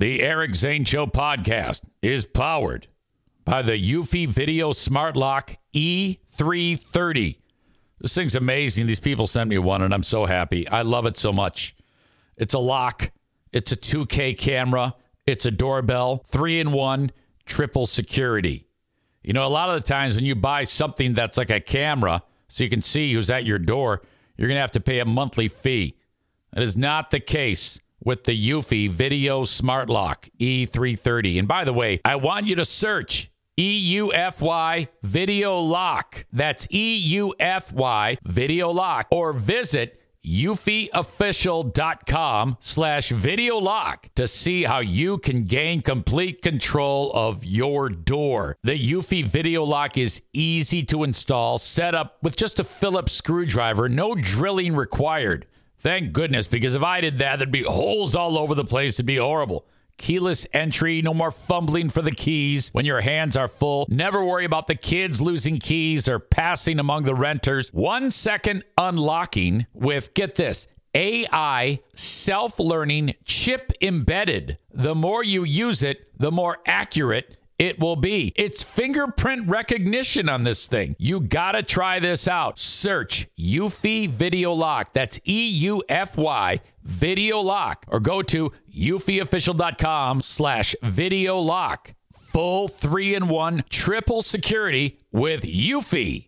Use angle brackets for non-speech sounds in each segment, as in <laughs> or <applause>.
The Eric Zane Show podcast is powered by the Eufy Video Smart Lock E330. This thing's amazing. These people sent me one, and I'm so happy. I love it so much. It's a lock, it's a 2K camera, it's a doorbell, three in one, triple security. You know, a lot of the times when you buy something that's like a camera, so you can see who's at your door, you're going to have to pay a monthly fee. That is not the case with the Eufy Video Smart Lock E330. And by the way, I want you to search EUFY Video Lock. That's EUFY Video Lock. Or visit eufyofficial.com slash video lock to see how you can gain complete control of your door. The Eufy Video Lock is easy to install, set up with just a Phillips screwdriver, no drilling required. Thank goodness, because if I did that, there'd be holes all over the place. It'd be horrible. Keyless entry, no more fumbling for the keys when your hands are full. Never worry about the kids losing keys or passing among the renters. One second unlocking with, get this, AI self learning chip embedded. The more you use it, the more accurate it will be. It's fingerprint recognition on this thing. You gotta try this out. Search Eufy Video Lock. That's E U F Y Video Lock. Or go to eufyofficial.com slash video lock. Full three in one triple security with Eufy.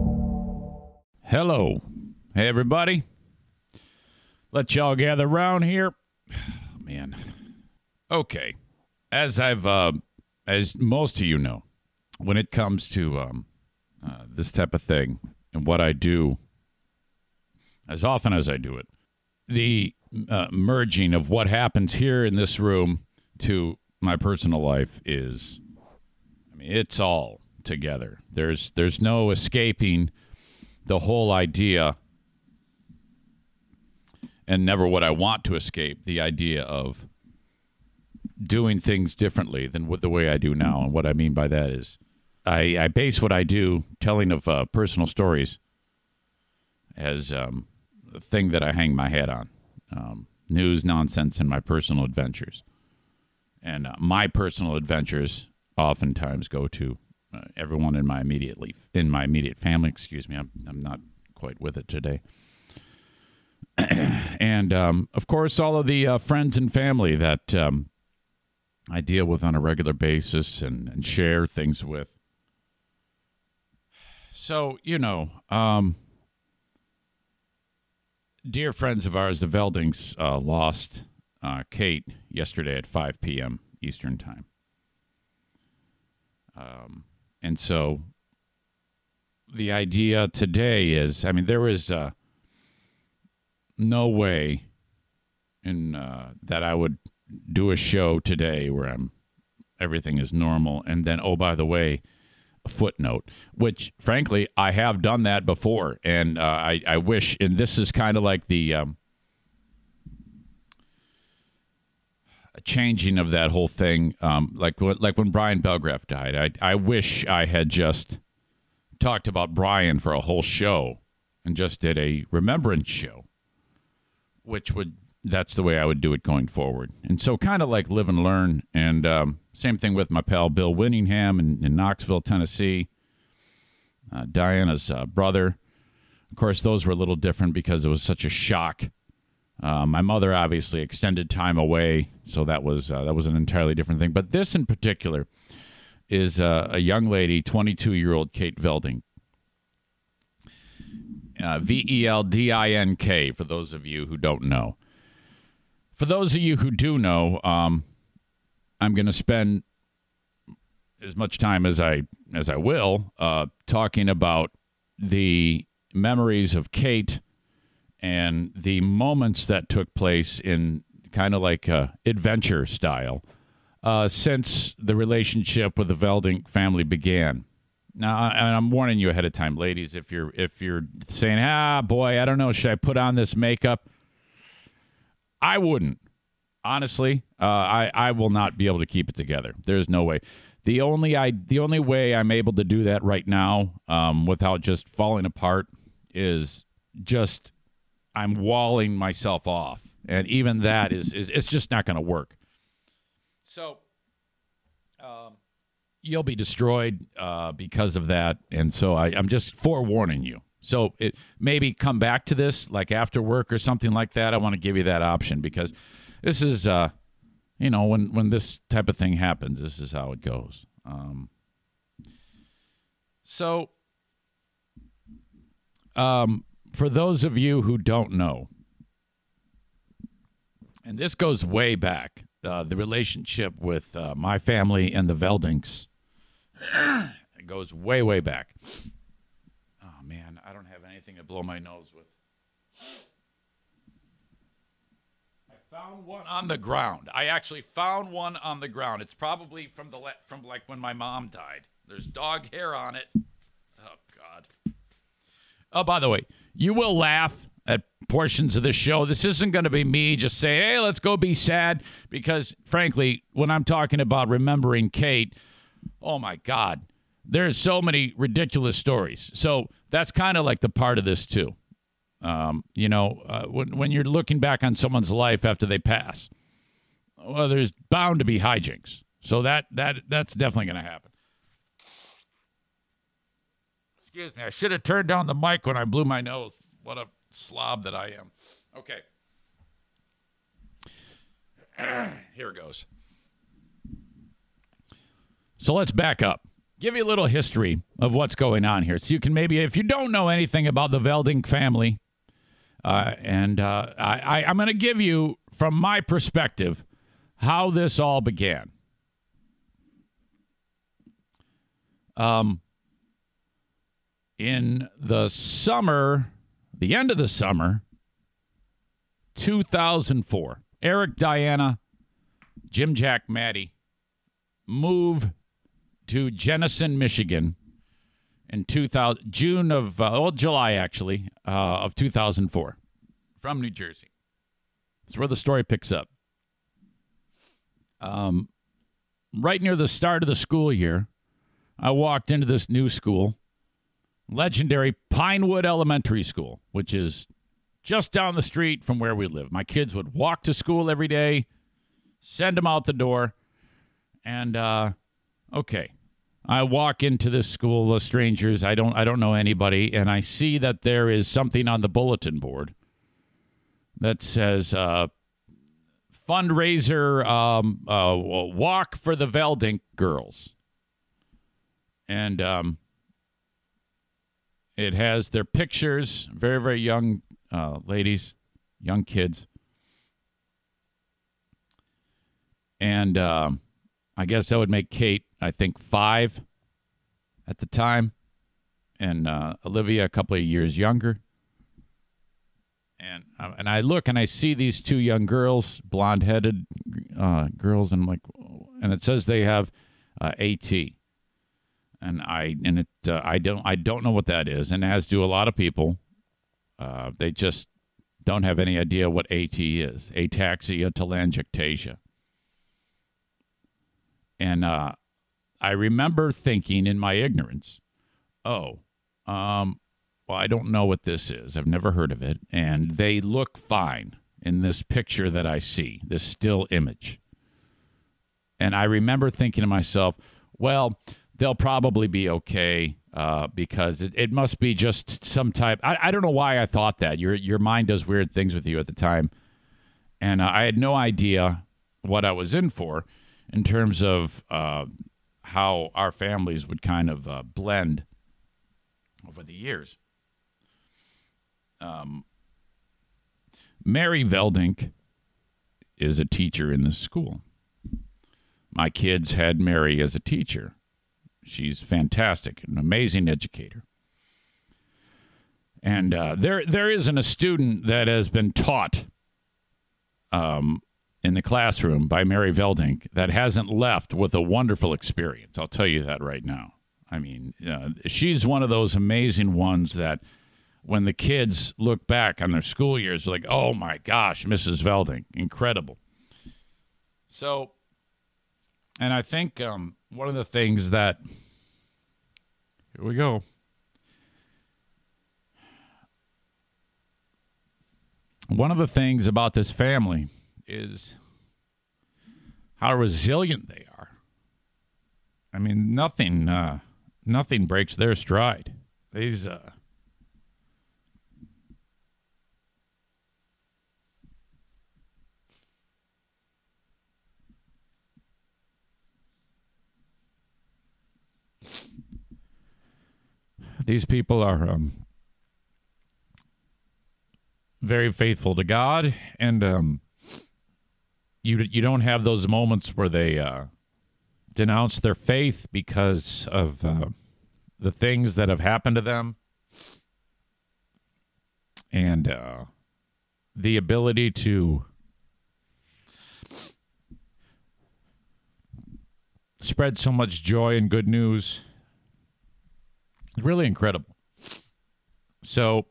Hello. Hey, everybody. Let y'all gather around here. <sighs> Man. Okay. As I've, uh, as most of you know, when it comes to um, uh, this type of thing and what I do, as often as I do it, the uh, merging of what happens here in this room to my personal life is, I mean, it's all together. There's there's no escaping the whole idea, and never would I want to escape the idea of doing things differently than what the way I do now. And what I mean by that is, I, I base what I do, telling of uh, personal stories, as um, a thing that I hang my hat on. Um, news, nonsense, and my personal adventures. And uh, my personal adventures oftentimes go to uh, everyone in my immediately in my immediate family. Excuse me, I'm I'm not quite with it today. <clears throat> and um, of course, all of the uh, friends and family that um, I deal with on a regular basis and, and share things with. So you know, um, dear friends of ours, the Veldinks uh, lost uh, Kate yesterday at 5 p.m. Eastern time. Um, and so the idea today is I mean, there is uh, no way in uh, that I would do a show today where I'm everything is normal and then oh by the way a footnote which frankly i have done that before. And uh, I, I wish and this is kind of like the um, changing of that whole thing, um, like like when Brian Belgraf died. I I wish I had just talked about Brian for a whole show and just did a remembrance show, which would that's the way I would do it going forward. And so, kind of like live and learn. And um, same thing with my pal Bill Winningham in, in Knoxville, Tennessee. Uh, Diana's uh, brother. Of course, those were a little different because it was such a shock uh, my mother obviously extended time away, so that was uh, that was an entirely different thing. But this in particular is uh, a young lady, 22 year old Kate Veldink. Uh, v E L D I N K, for those of you who don't know. For those of you who do know, um, I'm going to spend as much time as I as I will uh, talking about the memories of Kate and the moments that took place in kind of like uh, adventure style uh, since the relationship with the Veldink family began. Now, I, and I'm warning you ahead of time, ladies, if you're if you're saying, "Ah, boy, I don't know, should I put on this makeup?" I wouldn't. Honestly, uh, I I will not be able to keep it together. There's no way. The only I the only way I'm able to do that right now, um, without just falling apart, is just I'm walling myself off, and even that is is it's just not going to work. So, um, you'll be destroyed uh, because of that, and so I, I'm just forewarning you. So it, maybe come back to this like after work or something like that. I want to give you that option because this is, uh, you know, when when this type of thing happens, this is how it goes. Um, so, um, for those of you who don't know, and this goes way back, uh, the relationship with uh, my family and the Veldinks. <clears throat> it goes way, way back. Oh man, I don't have anything to blow my nose with. I found one on the ground. I actually found one on the ground. It's probably from the le- from like when my mom died. There's dog hair on it. Oh God. Oh, by the way, you will laugh at portions of this show. This isn't going to be me just saying, "Hey, let's go be sad," because frankly, when I'm talking about remembering Kate, oh my God, there's so many ridiculous stories. So that's kind of like the part of this too. Um, you know, uh, when when you're looking back on someone's life after they pass, well, there's bound to be hijinks. So that that that's definitely going to happen. Excuse me, I should have turned down the mic when I blew my nose. What a slob that I am. Okay. <clears throat> Here it goes. So let's back up. Give you a little history of what's going on here. So you can maybe, if you don't know anything about the Veldink family, uh, and uh, I, I, I'm going to give you, from my perspective, how this all began. Um, in the summer, the end of the summer, 2004, Eric, Diana, Jim, Jack, Maddie move to Jenison, Michigan in 2000, June of, uh, well, July actually, uh, of 2004 from New Jersey. That's where the story picks up. Um, right near the start of the school year, I walked into this new school, legendary Pinewood Elementary School, which is just down the street from where we live. My kids would walk to school every day, send them out the door, and uh, okay, I walk into this school of strangers. I don't I don't know anybody, and I see that there is something on the bulletin board that says uh, fundraiser um, uh, walk for the Veldink girls, and um, it has their pictures, very very young uh, ladies, young kids, and. Um, I guess that would make Kate, I think, five at the time, and uh, Olivia a couple of years younger. And uh, and I look and I see these two young girls, blonde-headed uh, girls, and I'm like, and it says they have uh, AT, and I and it uh, I don't I don't know what that is, and as do a lot of people, uh, they just don't have any idea what AT is, ataxia telangiectasia. And uh, I remember thinking in my ignorance, oh, um, well, I don't know what this is. I've never heard of it. And they look fine in this picture that I see, this still image. And I remember thinking to myself, well, they'll probably be okay uh, because it, it must be just some type. I, I don't know why I thought that. Your, your mind does weird things with you at the time. And uh, I had no idea what I was in for in terms of uh, how our families would kind of uh, blend over the years. Um, Mary Veldink is a teacher in the school. My kids had Mary as a teacher. She's fantastic, an amazing educator. And uh, there, there isn't a student that has been taught um, in the classroom by Mary Veldink that hasn't left with a wonderful experience. I'll tell you that right now. I mean, uh, she's one of those amazing ones that when the kids look back on their school years, like, oh my gosh, Mrs. Veldink, incredible. So, and I think um, one of the things that, here we go. One of the things about this family is how resilient they are. I mean, nothing, uh, nothing breaks their stride. These, uh, these people are um, very faithful to God, and um, you you don't have those moments where they uh, denounce their faith because of uh, the things that have happened to them, and uh, the ability to spread so much joy and good news. Really incredible. So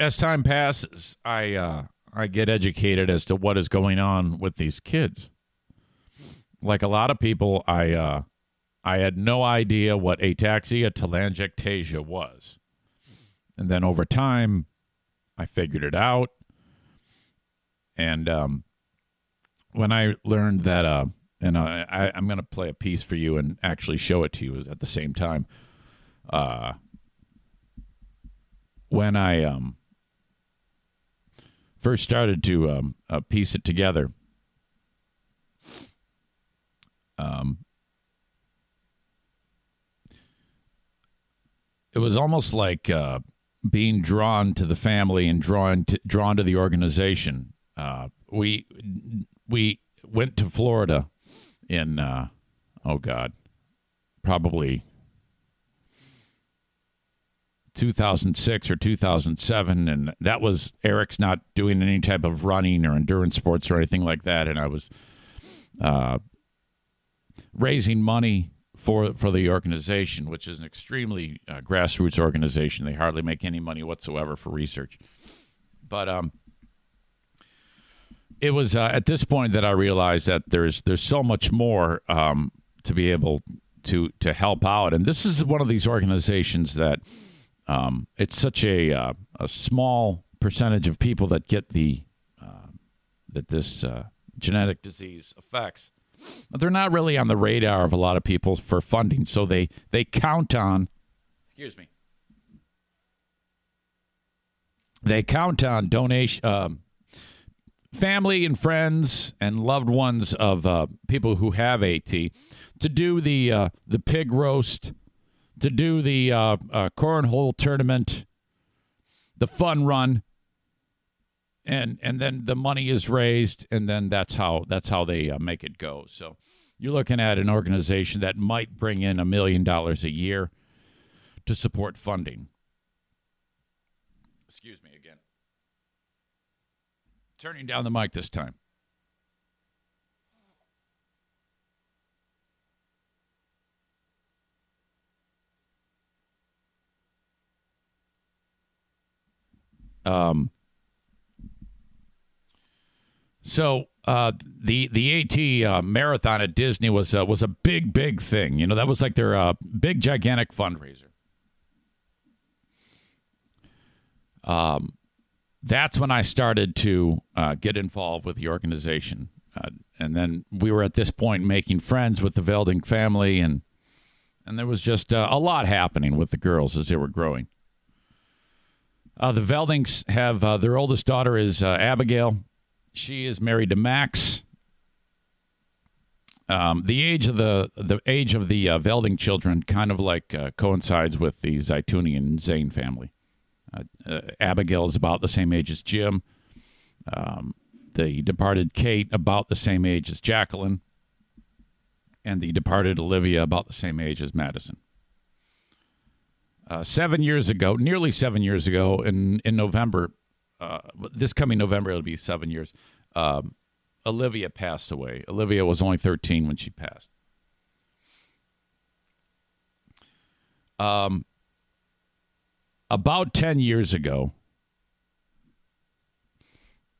as time passes, I uh, I get educated as to what is going on with these kids. Like a lot of people, I uh, I had no idea what ataxia telangiectasia was, and then over time, I figured it out. And um, when I learned that, uh, and I, I, I'm going to play a piece for you and actually show it to you at the same time. Uh, when I um first started to um, uh, piece it together, um, it was almost like uh, being drawn to the family and drawn to, drawn to the organization. Uh, we we went to Florida in uh, oh god, probably 2006 or 2007 and that was Eric's not doing any type of running or endurance sports or anything like that and I was uh, raising money for for the organization which is an extremely uh, grassroots organization. They hardly make any money whatsoever for research. But um it was uh, at this point that I realized that there's there's so much more um, to be able to to help out and this is one of these organizations that um, it's such a uh, a small percentage of people that get the uh, that this uh, genetic disease affects. But they're not really on the radar of a lot of people for funding, so they they count on. Excuse me. They count on donation, um, family and friends and loved ones of uh, people who have AT to do the uh, the pig roast to do the uh, uh, cornhole tournament, the fun run, and and then the money is raised, and then that's how that's how they uh, make it go. So you're looking at an organization that might bring in a million dollars a year to support funding. Excuse me again. Turning down the mic this time. Um, so uh, the the AT uh, marathon at Disney was uh, was a big big thing. You know that was like their uh, big gigantic fundraiser. Um, that's when I started to uh, get involved with the organization, uh, and then we were at this point making friends with the Veldink family, and and there was just a lot happening with the girls as they were growing. Uh, the Veldings have uh, their oldest daughter is uh, Abigail. She is married to Max. Um, the age of the the age of the uh, Veldink children kind of like uh, coincides with the Zaitunian Zane family. Uh, Abigail is about the same age as Jim. Um, the departed Kate about the same age as Jacqueline, and the departed Olivia about the same age as Madison uh, seven years ago, nearly seven years ago, in in November, uh, this coming November, it'll be seven years. Um, Olivia passed away. Olivia was only 13 when she passed. Um, about 10 years ago,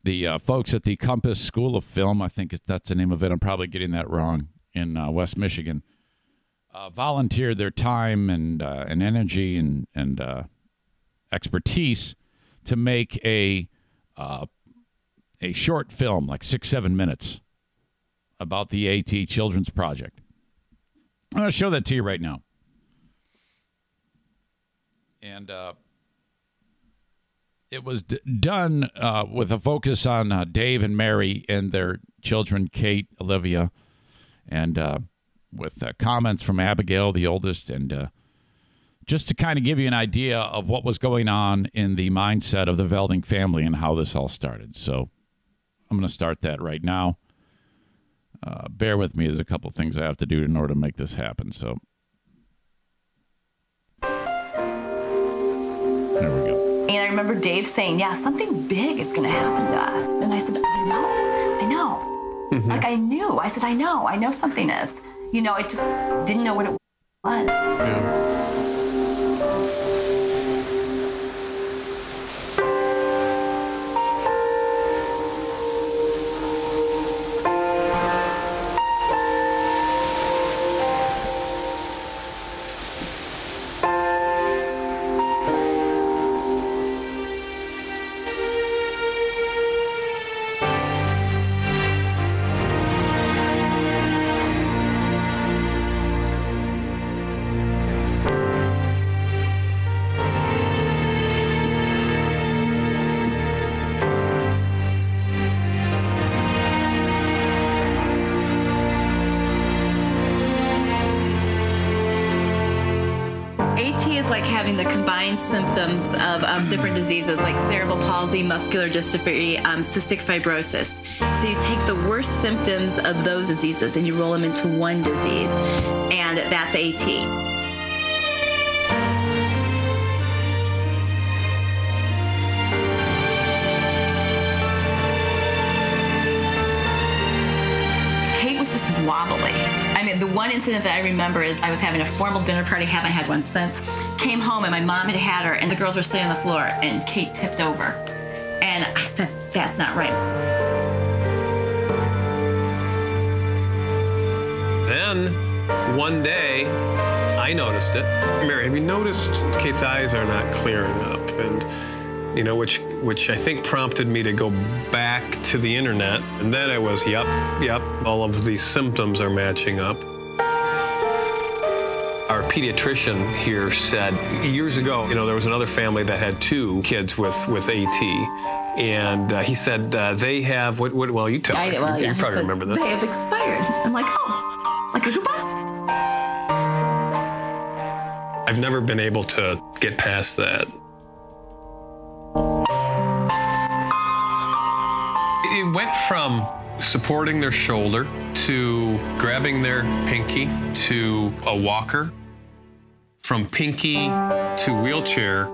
the uh, folks at the Compass School of Film, I think that's the name of it. I'm probably getting that wrong in uh, West Michigan. Uh, volunteered their time and uh, and energy and and uh, expertise to make a uh, a short film, like six seven minutes, about the AT Children's Project. I'm going to show that to you right now. And it was d- done uh, with a focus on uh, Dave and Mary and their children, Kate, Olivia, and uh, with uh, comments from Abigail, the oldest, and uh, just to kind of give you an idea of what was going on in the mindset of the Veldink family and how this all started. So I'm going to start that right now. Uh, bear with me. There's a couple things I have to do in order to make this happen. So there we go. And I remember Dave saying, Yeah, something big is going to happen to us. And I said, I know, I know. Mm-hmm. Like I knew. I said, I know, I know something is. You know, I just didn't know what it was. Yeah. Symptoms of um, different diseases like cerebral palsy, muscular dystrophy, um, cystic fibrosis. So you take the worst symptoms of those diseases and you roll them into one disease, and that's AT. One incident that I remember is I was having a formal dinner party, haven't had one since. Came home and my mom had had her, and the girls were sitting on the floor, and Kate tipped over. And I said, That's not right. Then, one day, I noticed it. Mary, have you noticed Kate's eyes are not clearing up? And you know, which which I think prompted me to go back to the internet. And then I was, yep, yep, all of these symptoms are matching up. Pediatrician here said years ago, you know, there was another family that had two kids with, with AT. And uh, he said uh, they have, what, what, well, you tell me. well, you, yeah, you probably said, remember this. They have expired. I'm like, oh, like a goodbye. I've never been able to get past that. It went from supporting their shoulder to grabbing their pinky to a walker. From pinky to wheelchair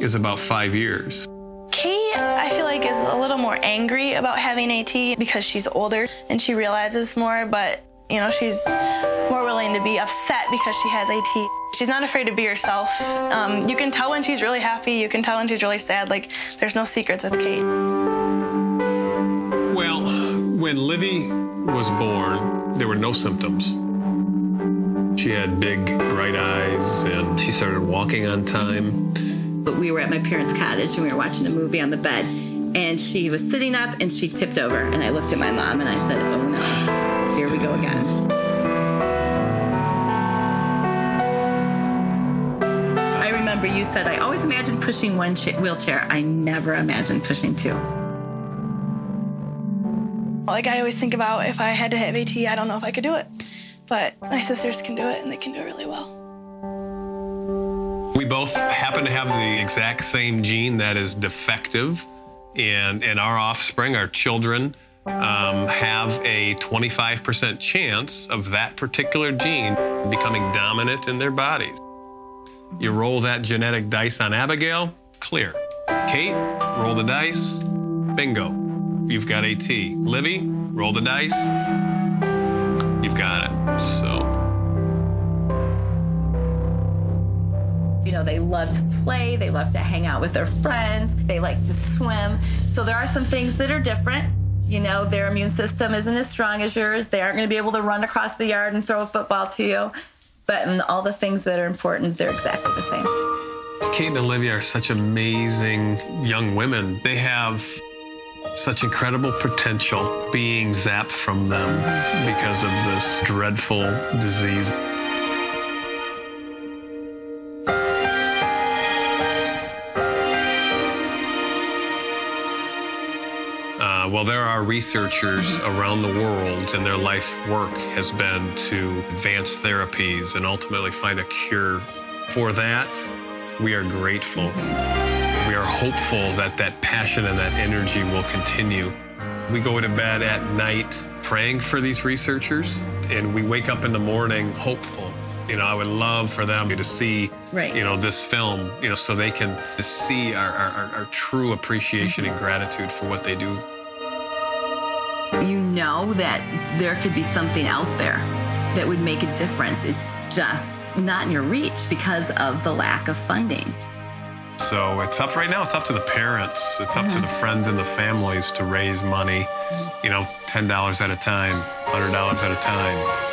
is about five years. Kate, I feel like, is a little more angry about having AT because she's older and she realizes more, but you know, she's more willing to be upset because she has AT. She's not afraid to be herself. Um, you can tell when she's really happy. You can tell when she's really sad. Like, there's no secrets with Kate. Well, when Livy was born, there were no symptoms. She had big, bright eyes, and she started walking on time. But we were at my parents' cottage and we were watching a movie on the bed, and she was sitting up and she tipped over. And I looked at my mom and I said, Oh no, here we go again. I remember you said, I always imagined pushing one wheelchair. I never imagined pushing two. Like, I always think about if I had to have AT, I don't know if I could do it. But my sisters can do it, and they can do it really well. We both happen to have the exact same gene that is defective, and, and our offspring, our children, um, have a 25% chance of that particular gene becoming dominant in their bodies. You roll that genetic dice on Abigail, clear. Kate, roll the dice. Bingo. You've got AT. Livy, roll the dice. You've got it. So. You know, they love to play, they love to hang out with their friends, they like to swim. So there are some things that are different. You know, their immune system isn't as strong as yours. They aren't going to be able to run across the yard and throw a football to you. But in all the things that are important, they're exactly the same. Kate and Olivia are such amazing young women. They have such incredible potential being zapped from them because of this dreadful disease. Uh, well, there are researchers around the world, and their life work has been to advance therapies and ultimately find a cure. For that, we are grateful. We are hopeful that that passion and that energy will continue. We go to bed at night praying for these researchers, and we wake up in the morning hopeful. You know, I would love for them to see, Right. you know, this film, you know, so they can see our, our, our- our true appreciation and gratitude for what they do. You know that there could be something out there that would make a difference. It's just not in your reach because of the lack of funding. So it's up right now. It's up to the parents. It's up to the friends and the families to raise money. You know, ten dollars at a time, hundred dollars at a time.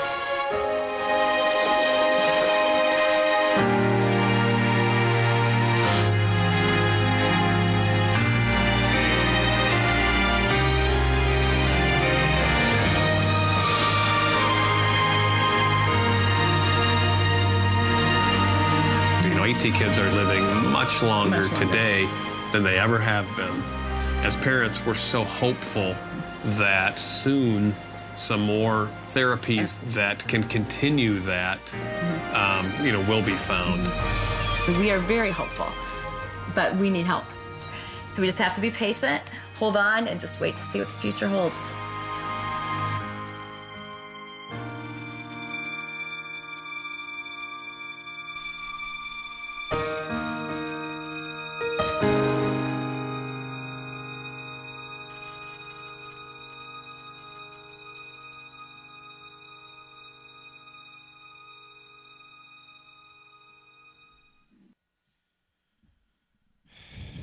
Kids are living much longer Much longer. today than they ever have been. As parents, we're so hopeful that soon some more therapies that can continue that, um, you know, will be found. We are very hopeful, but we need help. So we just have to be patient, hold on, and just wait to see what the future holds.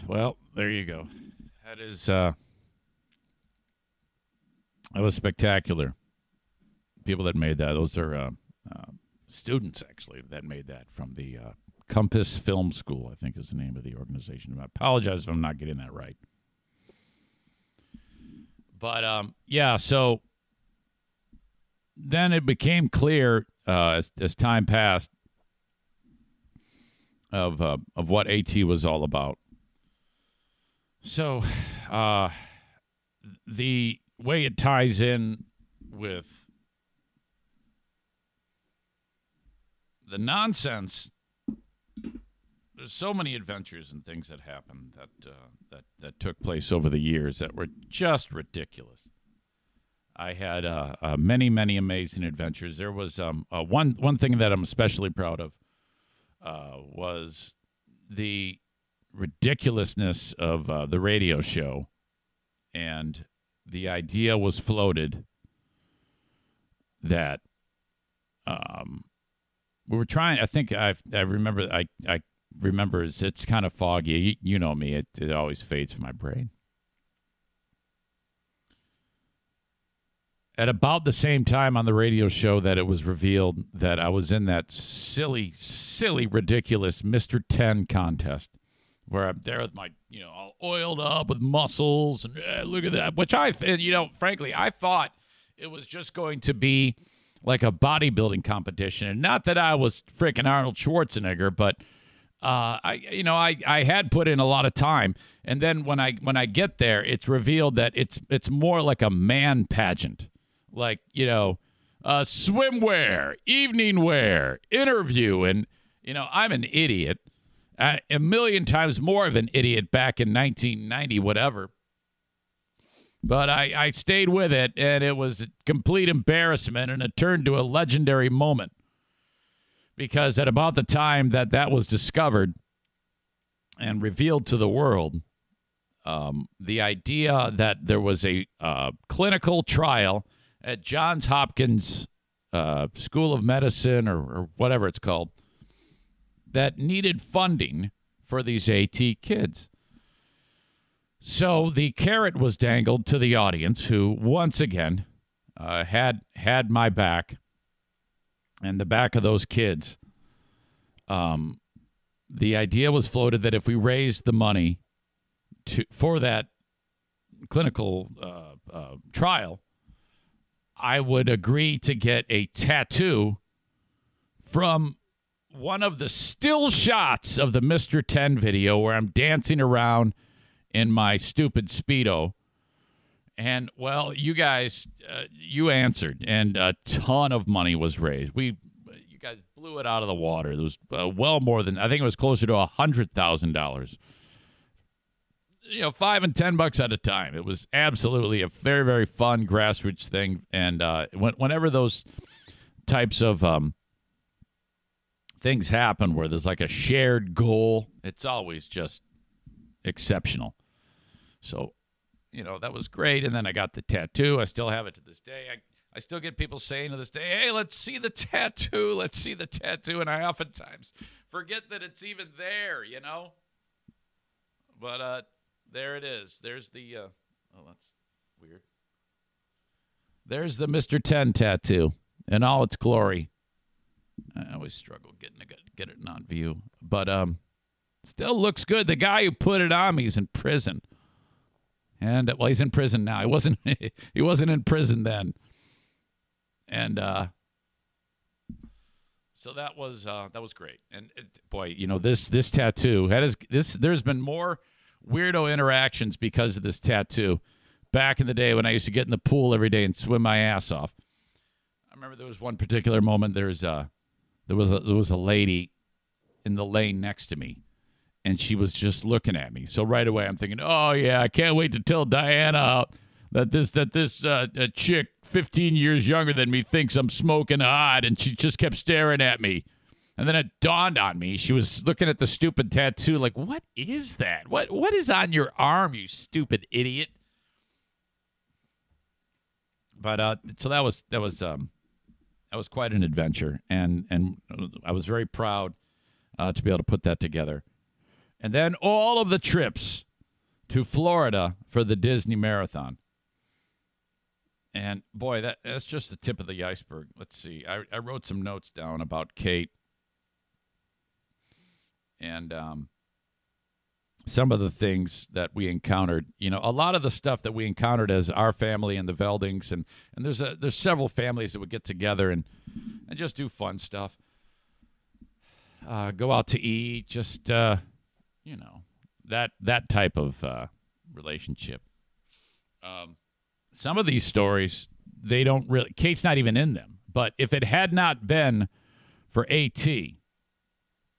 Well, there you go. That is uh that was spectacular. People that made that, those are uh, uh, students actually that made that from the uh, Compass Film School, I think is the name of the organization. I apologize if I'm not getting that right. But um, yeah, so then it became clear uh, as, as time passed of uh, of what AT was all about. So, uh, the way it ties in with the nonsense, there's so many adventures and things that happened that uh, that that took place over the years that were just ridiculous. I had uh, uh, many, many amazing adventures. There was um, uh, one one thing that I'm especially proud of uh, was the ridiculousness of uh, the radio show, and the idea was floated that um, we were trying. I think I I remember I I remember it's, it's kind of foggy. You, you know me; it, it always fades from my brain. At about the same time on the radio show that it was revealed that I was in that silly, silly, ridiculous Mr. 10 contest where I'm there with my, you know, all oiled up with muscles and eh, look at that. Which I, th- you know, frankly, I thought it was just going to be like a bodybuilding competition, and not that I was freaking Arnold Schwarzenegger, but uh, I, you know, I, I had put in a lot of time, and then when I when I get there, it's revealed that it's it's more like a man pageant, like you know, uh, swimwear, evening wear, interview, and you know, I'm an idiot uh, a million times more of an idiot back in 1990, whatever. But I, I stayed with it, and it was a complete embarrassment, and it turned to a legendary moment. Because at about the time that that was discovered, and revealed to the world um, the idea that there was a uh, clinical trial at Johns Hopkins uh, School of Medicine or, or whatever it's called that needed funding for these AT kids. So the carrot was dangled to the audience, who once again uh, had had my back and the back of those kids. Um, the idea was floated that if we raised the money to for that clinical uh, uh, trial, I would agree to get a tattoo from one of the still shots of the Mr. 10 video where I'm dancing around in my stupid Speedo. And, well, you guys, uh, you answered, and a ton of money was raised. We, you guys blew it out of the water. It was uh, well more than, I think it was closer to a $100,000 you know, five and ten bucks at a time. It was absolutely a very, very fun grassroots thing. And uh, when, whenever those types of um, things happen where there's like a shared goal, it's always just exceptional. So, you know, that was great. And then I got the tattoo. I still have it to this day. I, I still get people saying to this day, hey, let's see the tattoo. Let's see the tattoo. And I oftentimes forget that it's even there, you know? But uh, there it is. There's the. Uh, oh, that's weird. There's the Mr. 10 tattoo in all its glory. I always struggle getting to get it on view, but um, still looks good. The guy who put it on me is in prison, and well, he's in prison now. He wasn't. <laughs> he wasn't in prison then, and uh, so that was uh, that was great. And it, boy, you know this this tattoo that is this. There's been more weirdo interactions because of this tattoo. Back in the day when I used to get in the pool every day and swim my ass off. I remember there was one particular moment. There's a, there was a, there was a lady in the lane next to me, and she was just looking at me. So right away I'm thinking, oh yeah, I can't wait to tell Diana that this that this uh, chick 15 years younger than me thinks I'm smoking hot, and she just kept staring at me. And then it dawned on me. She was looking at the stupid tattoo, like, what is that? What what is on your arm, you stupid idiot? But uh, so that was that was um, that was quite an adventure, and and I was very proud uh, to be able to put that together. And then all of the trips to Florida for the Disney Marathon. And boy, that that's just the tip of the iceberg. Let's see. I, I wrote some notes down about Kate and um, some of the things that we encountered. You know, a lot of the stuff that we encountered as our family and the Veldinks, and and there's a, there's several families that would get together and and just do fun stuff. Uh, go out to eat, just uh, you know that that type of uh, relationship. Um, some of these stories they don't really. Kate's not even in them. But if it had not been for AT,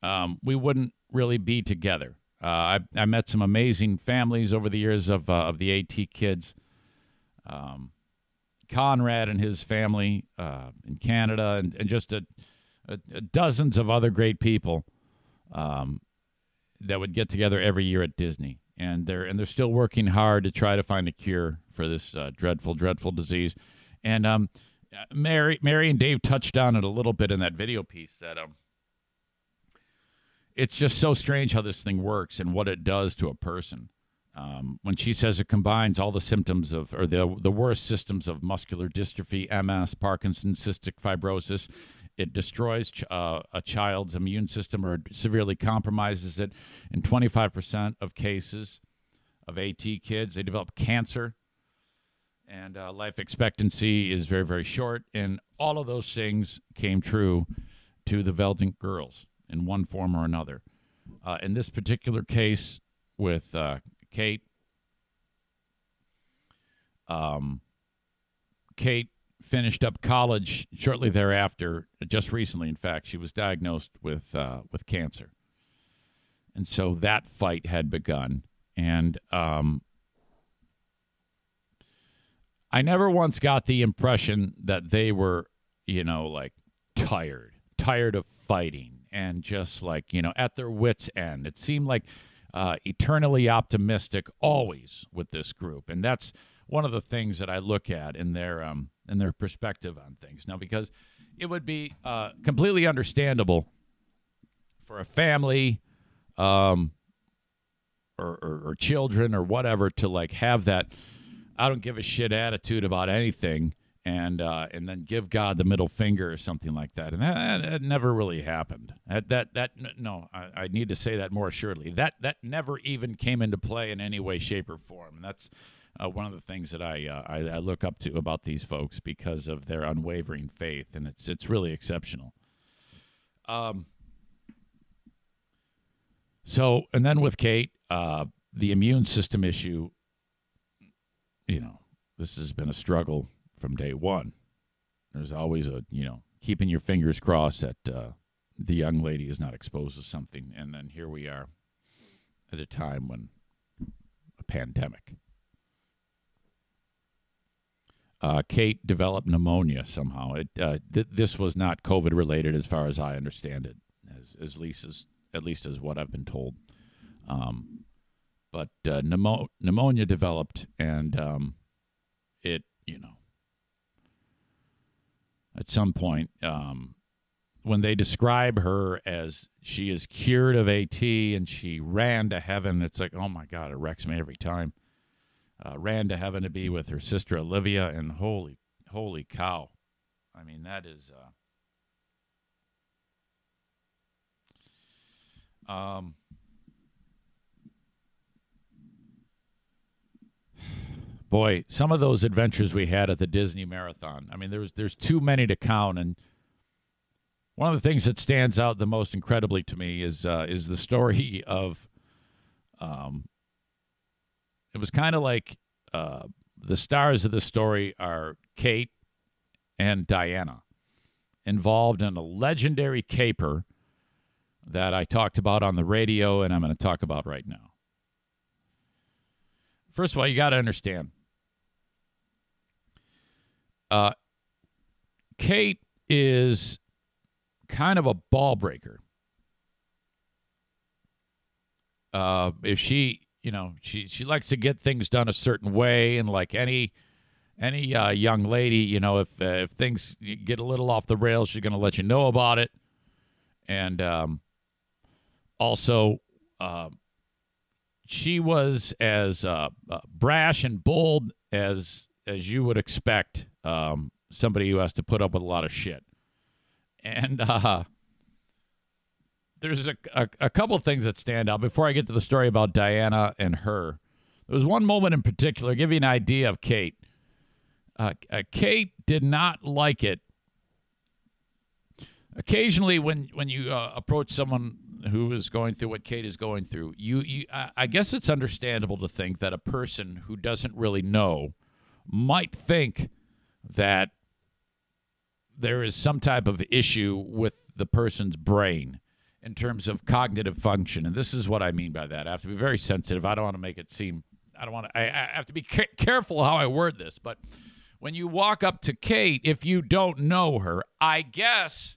um, we wouldn't really be together. Uh, I, I met some amazing families over the years of, uh, of the AT kids. Um, Conrad and his family uh, in Canada, and, and just a, a, dozens of other great people um, that would get together every year at Disney. And they're and they're still working hard to try to find a cure for this uh, dreadful, dreadful disease. And um, Mary, Mary and Dave touched on it a little bit in that video piece that um, it's just so strange how this thing works and what it does to a person. Um, when she says it combines all the symptoms of, or the the worst systems of muscular dystrophy, MS, Parkinson's, cystic fibrosis, it destroys ch- uh, a child's immune system or severely compromises it. In 25% of cases of AT kids, they develop cancer, and uh, life expectancy is very, very short. And all of those things came true to the Veldink girls in one form or another. Uh, in this particular case with uh, Kate, um, Kate finished up college shortly thereafter. Just recently, in fact, she was diagnosed with uh, with cancer, and so that fight had begun. And um, I never once got the impression that they were, you know, like tired, tired of fighting and just like you know at their wits end. It seemed like uh, eternally optimistic always with this group, and that's one of the things that I look at in their um, in their perspective on things. Now, because it would be uh, completely understandable for a family um, or, or, or children or whatever to like have that I don't give a shit attitude about anything and uh, and then give God the middle finger or something like that. And that, that never really happened. That that that no, I, I, need to say that more assuredly. That that never even came into play in any way, shape, or form. And that's uh, one of the things that I, uh, I, I look up to about these folks because of their unwavering faith, and it's it's really exceptional. Um. So, and then with Kate, uh, the immune system issue. You know, this has been a struggle from day one. There's always a you know keeping your fingers crossed that uh, the young lady is not exposed to something, and then here we are at a time when a pandemic. Uh, Kate developed pneumonia somehow. It, uh, th- this was not COVID related, as far as I understand it, as, as least as at least as what I've been told. Um, but uh, pneumo- pneumonia developed, and um, it you know at some point um, when they describe her as she is cured of AT and she ran to heaven. It's like oh my god, it wrecks me every time uh, ran to heaven to be with her sister Olivia, and holy, holy cow! I mean, that is. Uh, um, boy, some of those adventures we had at the Disney Marathon. I mean, there's there's too many to count, and one of the things that stands out the most incredibly to me is uh, is the story <laughs> of um, it was kind of like uh, the stars of the story are Kate and Diana, involved in a legendary caper that I talked about on the radio and I'm going to talk about right now. First of all, you got to understand. Uh, Kate is kind of a ball breaker. Uh, if she you know she she likes to get things done a certain way and like any any uh, young lady you know if uh, if things get a little off the rails she's going to let you know about it and um, also uh, she was as uh, uh, brash and bold as as you would expect um, somebody who has to put up with a lot of shit and uh, there's a, a, a couple things that stand out before I get to the story about Diana and her. There was one moment in particular, give you an idea of Kate. Uh, uh, Kate did not like it. Occasionally, when when you uh, approach someone who is going through what Kate is going through, you, you I guess it's understandable to think that a person who doesn't really know might think that there is some type of issue with the person's brain in terms of cognitive function. And this is what I mean by that. I have to be very sensitive. I don't want to make it seem, I don't want to, I, I have to be ca- careful how I word this. But when you walk up to Kate, if you don't know her, I guess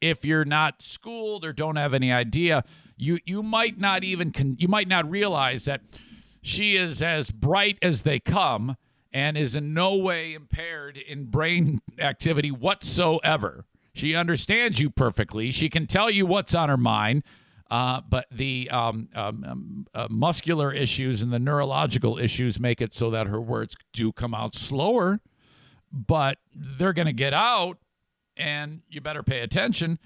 if you're not schooled or don't have any idea, you, you might not even, con- you might not realize that she is as bright as they come and is in no way impaired in brain activity whatsoever. She understands you perfectly. She can tell you what's on her mind. Uh, but the um, um, um, uh, muscular issues and the neurological issues make it so that her words do come out slower, but they're going to get out, and you better pay attention.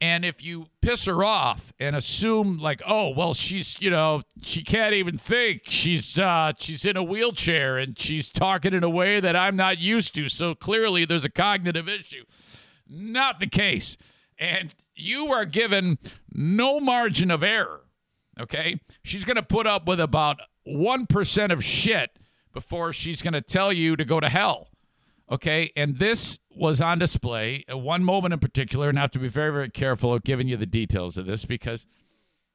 And if you piss her off and assume like, oh well, she's you know she can't even think, she's uh, she's in a wheelchair and she's talking in a way that I'm not used to, so clearly there's a cognitive issue. Not the case. And you are given no margin of error. Okay? She's going to put up with about 1% of shit before she's going to tell you to go to hell. Okay? And this was on display at one moment in particular, and I have to be very, very careful of giving you the details of this because.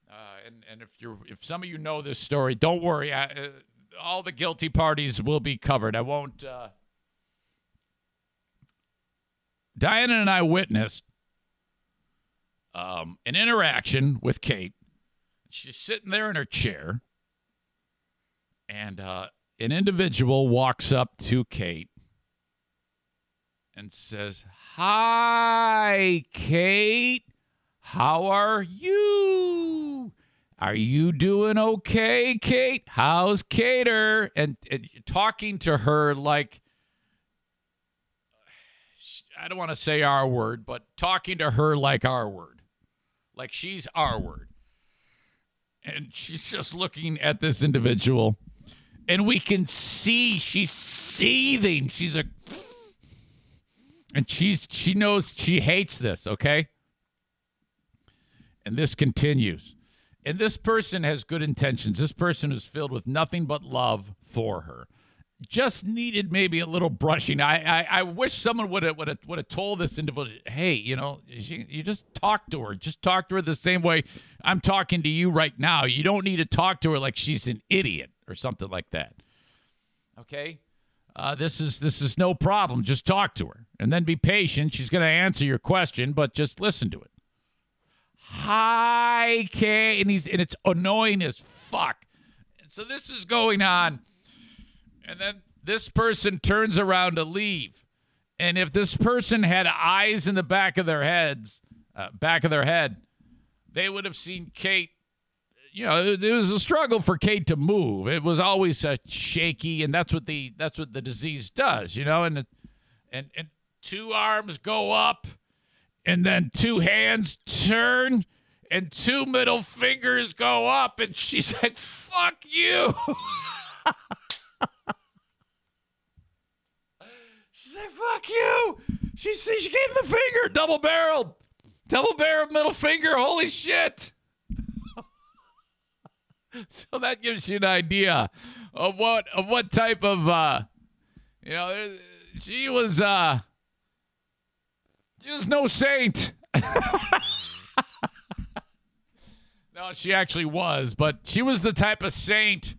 Uh, and, and if you're if some of you know this story, don't worry. I, uh, all the guilty parties will be covered. I won't uh, Diana and I witnessed um, an interaction with Kate. she's sitting there in her chair, and uh, an individual walks up to Kate and says, Hi, Kate. How are you? Are you doing okay, Kate? How's Cater? And, and talking to her like, I don't want to say our word, but talking to her like our word, like she's our word. And she's just looking at this individual, and we can see she's seething. She's a, and she's she knows she hates this. Okay, and this continues. And this person has good intentions. This person is filled with nothing but love for her. Just needed maybe a little brushing. I I, I wish someone would have would have would have told this individual, hey, you know, you, you just talk to her. Just talk to her the same way I'm talking to you right now. You don't need to talk to her like she's an idiot or something like that. Okay. Uh, this is this is no problem. Just talk to her, and then be patient. She's going to answer your question, but just listen to it hi Kay, and he's and it's annoying as fuck. And so this is going on, and then this person turns around to leave, and if this person had eyes in the back of their heads, uh, back of their head, they would have seen Kate. You know, it, was a struggle for Kate to move. It was always uh, shaky, and that's what the that's what the disease does. You know, and and and two arms go up and then two hands turn and two middle fingers go up and she's <laughs> like fuck you <laughs> she's like fuck you she she gave the finger double barreled double barreled middle finger holy shit <laughs> so that gives you an idea of what of what type of uh you know she was uh she was no saint. <laughs> no, she actually was, but she was the type of saint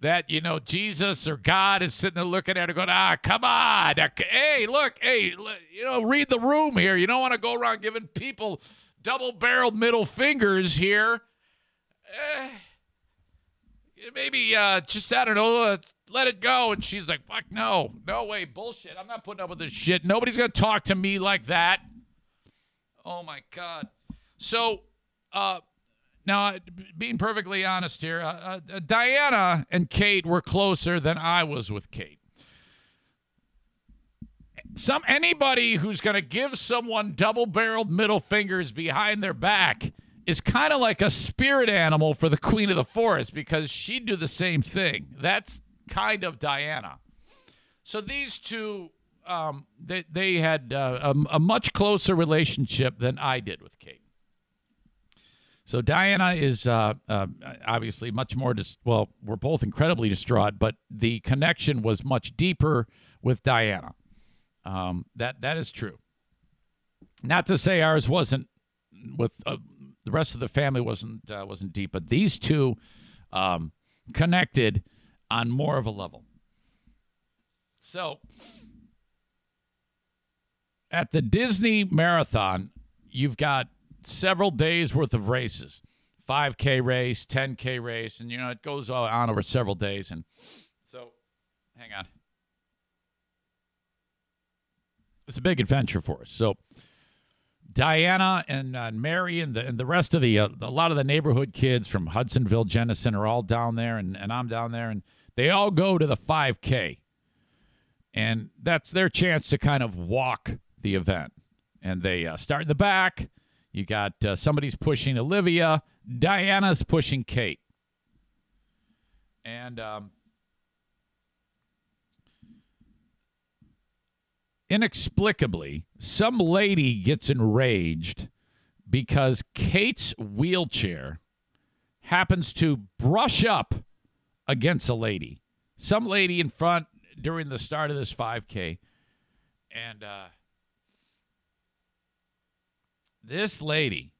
that, you know, Jesus or God is sitting there looking at her going, ah, come on. Hey, look, hey, you know, read the room here. You don't want to go around giving people double barreled middle fingers here. Eh, maybe uh, just, I don't know, uh, let it go. And she's like, fuck no. No way. Bullshit. I'm not putting up with this shit. Nobody's to talk to me like that. Oh, my God. So, uh, now, being perfectly honest here, uh, uh, Diana and Kate were closer than I was with Kate. Some anybody who's to give someone double-barreled middle fingers behind their back is kind of like a spirit animal for the queen of the forest because she'd do the same thing. That's kind of Diana. So these two, um, they, they had uh, a, a, much closer relationship than I did with Kate. So Diana is uh, uh, obviously much more, dis- well, we're both incredibly distraught, but the connection was much deeper with Diana. Um, that that is true. Not to say ours wasn't with uh, the rest of the family wasn't uh, wasn't deep, but these two um, connected on more of a level. So, at the Disney Marathon, you've got several days worth of races 5K race, 10K race, and you know, it goes on over several days. And so, hang on. It's a big adventure for us. So, Diana and uh, Mary and the and the rest of the uh, a lot of the neighborhood kids from Hudsonville, Jenison are all down there, and, and I'm down there, and they all go to the 5K, and that's their chance to kind of walk the event. And they uh, start in the back. You got uh, somebody's pushing Olivia, Diana's pushing Kate. And um, inexplicably, some lady gets enraged because Kate's wheelchair happens to brush up against a lady. Some lady in front during the start of this 5K. And uh, this lady,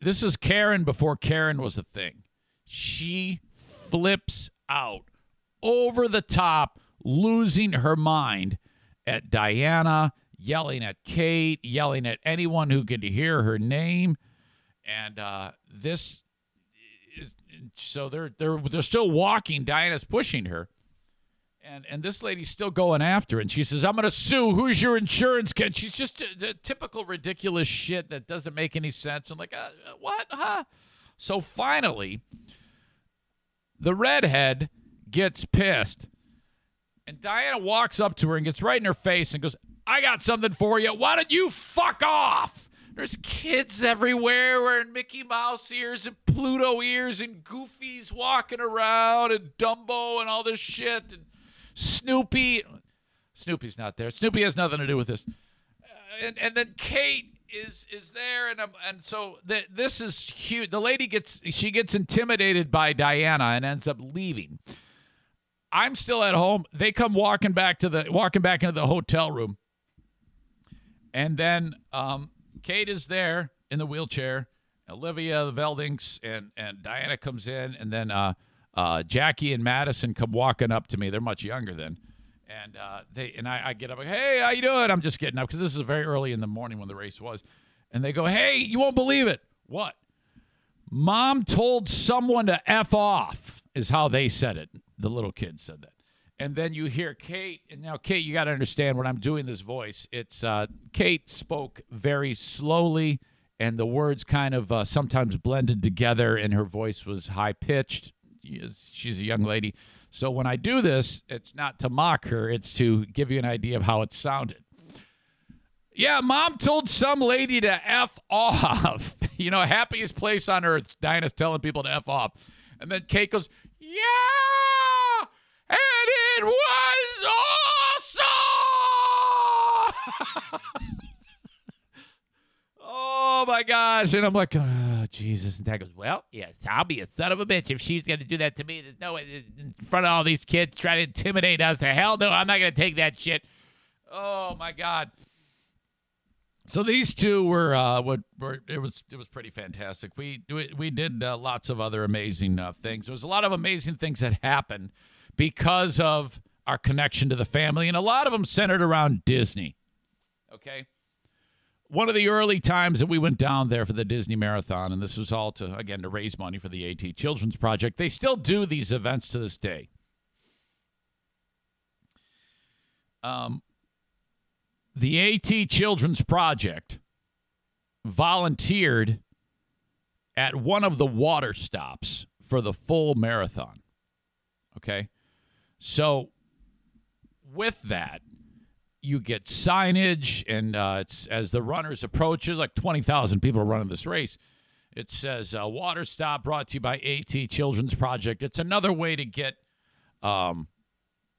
this is Karen before Karen was a thing. She flips out over the top, losing her mind at Diana, yelling at Kate, yelling at anyone who could hear her name. And uh, this so they're they're they're still walking. Diana's pushing her, and and this lady's still going after, her, and she says, "I'm going to sue. Who's your insurance?" Can she's just a, a typical ridiculous shit that doesn't make any sense. I'm like, uh, what, huh? So finally, the redhead gets pissed, and Diana walks up to her and gets right in her face and goes, "I got something for you. Why don't you fuck off?" There's kids everywhere wearing Mickey Mouse ears and Pluto ears and Goofies walking around and Dumbo and all this shit and Snoopy. Snoopy's not there. Snoopy has nothing to do with this. Uh, and and then Kate is is there and and so the, this is huge. The lady gets she gets intimidated by Diana and ends up leaving. I'm still at home. They come walking back to the walking back into the hotel room. And then um, Kate is there in the wheelchair. Olivia, Veldinks, and and Diana comes in, and then uh, uh, Jackie and Madison come walking up to me. They're much younger then, and uh, they and I, I get up like, "Hey, how you doing?" I'm just getting up because this is very early in the morning when the race was, and they go, "Hey, you won't believe it. What? Mom told someone to f off." Is how they said it. The little kid said that and then you hear Kate. And now, Kate, you got to understand when I'm doing this voice, it's uh, Kate spoke very slowly, and the words kind of uh, sometimes blended together, and her voice was high pitched. She's a young lady. So when I do this, it's not to mock her, it's to give you an idea of how it sounded. Yeah, mom told some lady to F off. <laughs> you know, happiest place on earth. Diana's telling people to F off. And then Kate goes, Yeah! and it was awesome. <laughs> oh my gosh! And I'm like, oh, Jesus. And Dad goes, well, yes, I'll be a son of a bitch if she's going to do that to me. There's no way in front of all these kids trying to intimidate us. To hell no, I'm not going to take that shit. Oh my God. So these two were, uh, were, were, it was it was pretty fantastic. We we, we did uh, lots of other amazing uh, things. There was a lot of amazing things that happened because of our connection to the family, and a lot of them centered around Disney. Okay. One of the early times that we went down there for the Disney Marathon, and this was all to, again, to raise money for the AT Children's Project. They still do these events to this day. Um, the AT Children's Project volunteered at one of the water stops for the full marathon. Okay. So, with that, you get signage, and uh, it's as the runners approach. There's like twenty thousand people running this race. It says uh, "Water Stop" brought to you by AT Children's Project. It's another way to get, um,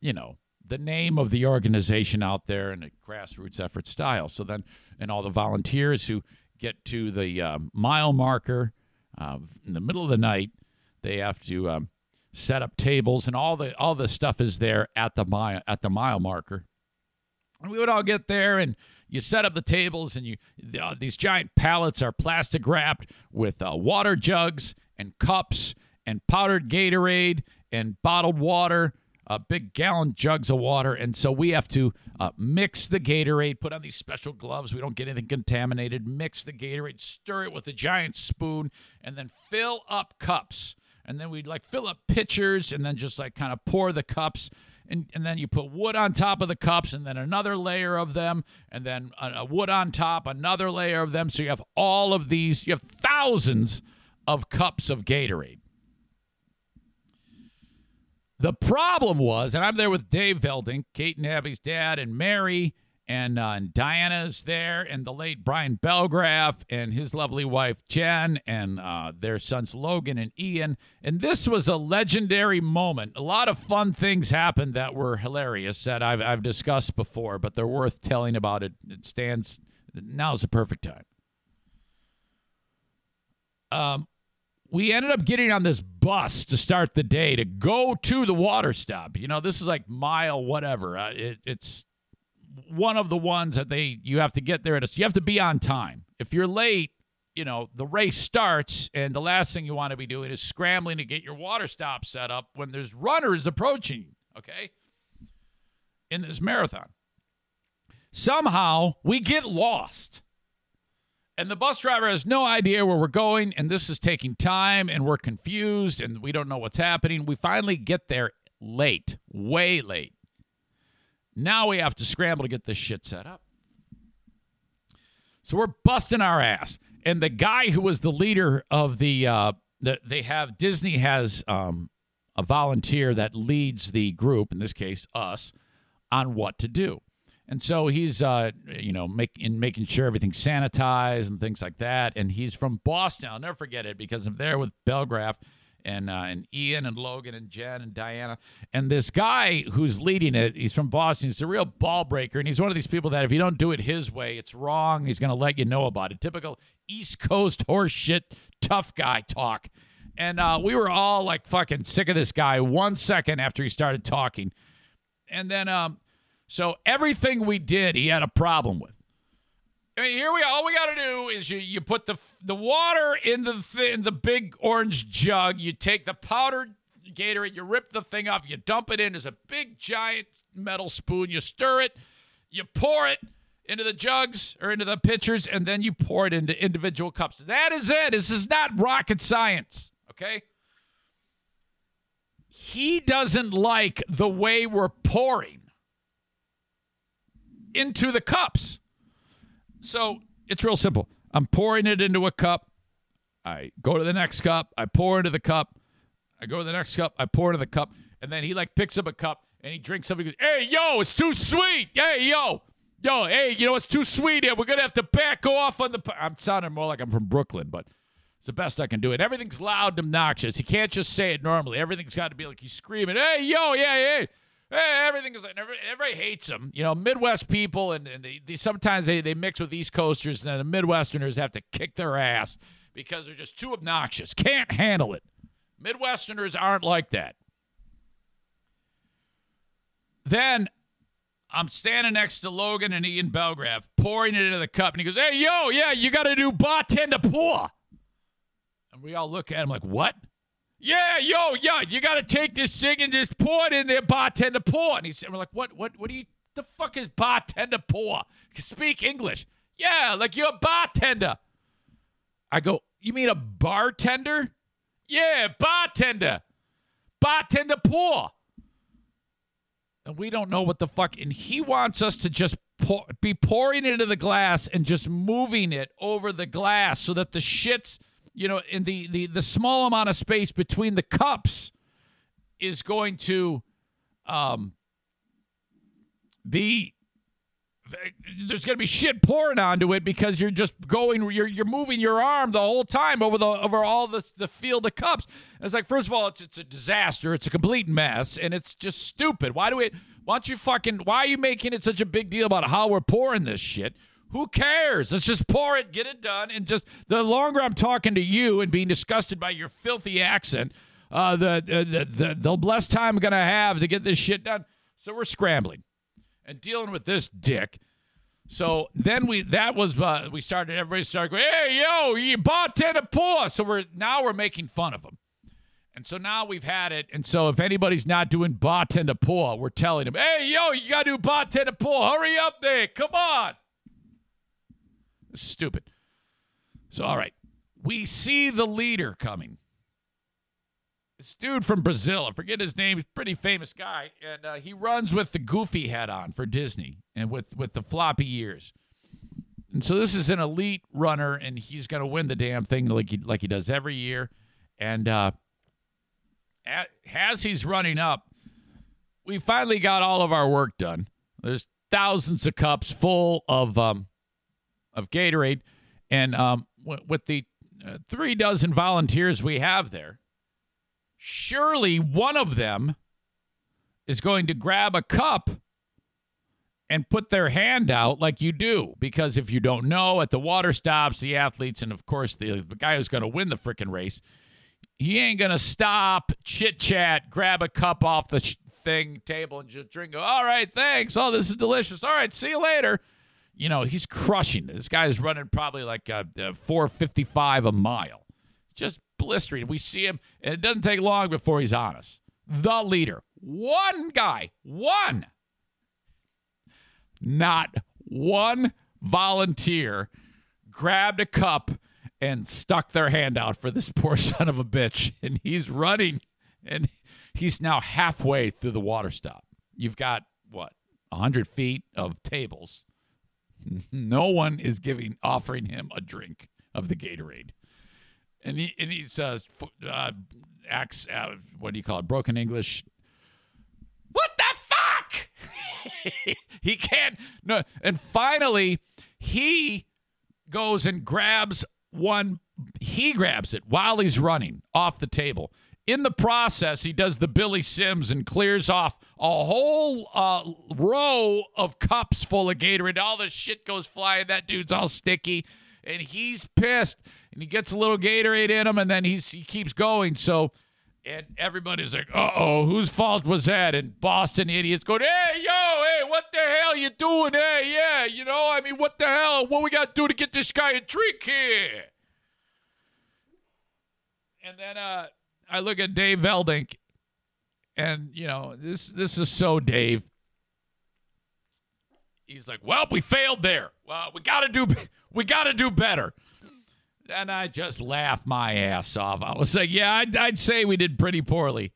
you know, the name of the organization out there in a grassroots effort style. So then, and all the volunteers who get to the uh, mile marker uh, in the middle of the night, they have to um, set up tables, and all the all the stuff is there at the mile at the mile marker. And we would all get there, and you set up the tables, and you uh, these giant pallets are plastic wrapped with uh, water jugs and cups and powdered Gatorade and bottled water. Uh, big gallon jugs of water, and so we have to uh, mix the Gatorade, put on these special gloves. We don't get anything contaminated. Mix the Gatorade, stir it with a giant spoon, and then fill up cups and then we'd like fill up pitchers and then just like kind of pour the cups and, and then you put wood on top of the cups and then another layer of them and then a, a wood on top another layer of them so you have all of these you have thousands of cups of gatorade the problem was and i'm there with dave Veldink kate and abby's dad and mary and, uh, and Diana's there, and the late Brian Belgraph and his lovely wife Jen, and uh, their sons Logan and Ian. And this was a legendary moment. A lot of fun things happened that were hilarious that I've, I've discussed before, but they're worth telling about. It it stands. Now's the perfect time. Um, we ended up getting on this bus to start the day to go to the water stop. You know, this is like mile whatever. Uh, it, it's one of the ones that they you have to get there at a, you have to be on time. If you're late, you know, the race starts and the last thing you want to be doing is scrambling to get your water stop set up when there's runners approaching, okay? In this marathon. Somehow we get lost. And the bus driver has no idea where we're going, and this is taking time, and we're confused, and we don't know what's happening. We finally get there late, way late. Now we have to scramble to get this shit set up. So we're busting our ass. And the guy who was the leader of the, uh, the they have, Disney has um, a volunteer that leads the group, in this case, us, on what to do. And so he's, uh, you know, make, in making sure everything's sanitized and things like that. And he's from Boston. I'll never forget it because I'm there with Belgraph and uh, and Ian and Logan and Jen and Diana. And this guy who's leading it, he's from Boston. He's a real ball breaker, and he's one of these people that if you don't do it his way, it's wrong. He's going to let you know about it. Typical East Coast horseshit tough guy talk. And uh, we were all like fucking sick of this guy one second after he started talking. And then um, so everything we did, he had a problem with. I mean, here we all we got to do is you you put the the water in the th- in the big orange jug. You take the powdered Gatorade, you rip the thing up, you dump it in as a big giant metal spoon. You stir it, you pour it into the jugs or into the pitchers, and then you pour it into individual cups. That is it. This is not rocket science. Okay. He doesn't like the way we're pouring into the cups. So it's real simple. I'm pouring it into a cup. I go to the next cup. I pour into the cup. I go to the next cup. I pour into the cup. And then he like picks up a cup and he drinks something. He goes, hey, yo, it's too sweet. Hey, yo, yo, hey, you know, it's too sweet here. We're going to have to back off on the. i I'm sounding more like I'm from Brooklyn, but it's the best I can do. And everything's loud and obnoxious. He can't just say it normally. Everything's got to be like he's screaming, hey, yo, yeah, yeah. Hey, everything is like everybody, hates them. You know, Midwest people, and, and they, they, sometimes they, they mix with East Coasters, and the Midwesterners have to kick their ass because they're just too obnoxious. Can't handle it. Midwesterners aren't like that. Then I'm standing next to Logan and Ian Belgraph, pouring it into the cup, and he goes, "Hey, yo, yeah, you got to do bartender pour." And we all look at him like, "What?" Yeah, yo, yo, you got to take this thing and just pour it in there, bartender pour. And he's and we're like, what, what, what do you, the fuck is bartender pour? Speak English. Yeah, like you're a bartender. I go, you mean a bartender? Yeah, bartender. Bartender pour. And we don't know what the fuck. And he wants us to just pour, be pouring it into the glass and just moving it over the glass so that the shits – you know, in the, the, the small amount of space between the cups is going to um, be there's going to be shit pouring onto it because you're just going you're you're moving your arm the whole time over the over all the the field of cups. And it's like first of all it's it's a disaster, it's a complete mess and it's just stupid. Why do we why don't you fucking why are you making it such a big deal about how we're pouring this shit? Who cares? Let's just pour it, get it done, and just the longer I'm talking to you and being disgusted by your filthy accent, uh, the, the, the, the less time I'm to have to get this shit done. So we're scrambling and dealing with this dick. So then we that was uh, we started everybody started going hey yo you bartender pour so we're now we're making fun of him and so now we've had it and so if anybody's not doing bartender pour we're telling them hey yo you gotta do bartender pour hurry up there come on Stupid. So, all right. We see the leader coming. This dude from Brazil, I forget his name, he's pretty famous guy, and uh, he runs with the goofy hat on for Disney and with, with the floppy ears. And so this is an elite runner, and he's going to win the damn thing like he, like he does every year. And uh, at, as he's running up, we finally got all of our work done. There's thousands of cups full of um, of Gatorade. And um, w- with the uh, three dozen volunteers we have there, surely one of them is going to grab a cup and put their hand out like you do. Because if you don't know, at the water stops, the athletes, and of course, the, the guy who's going to win the freaking race, he ain't going to stop, chit chat, grab a cup off the sh- thing table and just drink. All right, thanks. Oh, this is delicious. All right, see you later you know, he's crushing. This guy is running probably like uh, uh, a, a 455 a mile. Just blistering. We see him, and it doesn't take long before he's on us. The leader. One guy. One. Not one volunteer grabbed a cup and stuck their hand out for this <laughs> poor son of a bitch. And he's running and he's now halfway through the water stop. You've got what, 100 feet of tables. No one is giving, offering him a drink of the Gatorade. And he, and he says, uh, acts, uh, what do you call it? Broken English. What the fuck? <laughs> he can't. No. And finally, he goes and grabs one. He grabs it while he's running off the table. In the process, he does the Billy Sims and clears off a whole uh, row of cups full of Gatorade. All the shit goes flying. That dude's all sticky, and he's pissed. And he gets a little Gatorade in him, and then he's he keeps going. So, and everybody's like, "Uh oh, whose fault was that?" And Boston idiots going, "Hey, yo, hey, what the hell you doing? Hey, yeah, you know, I mean, what the hell? What we got to do to get this guy a drink here?" And then, uh I look at Dave Veldink, and you know this this is so Dave. He's like, "Well, we failed there. Well, we got to do we got to do better." And I just laughed my ass off. I was like, "Yeah, I'd, I'd say we did pretty poorly."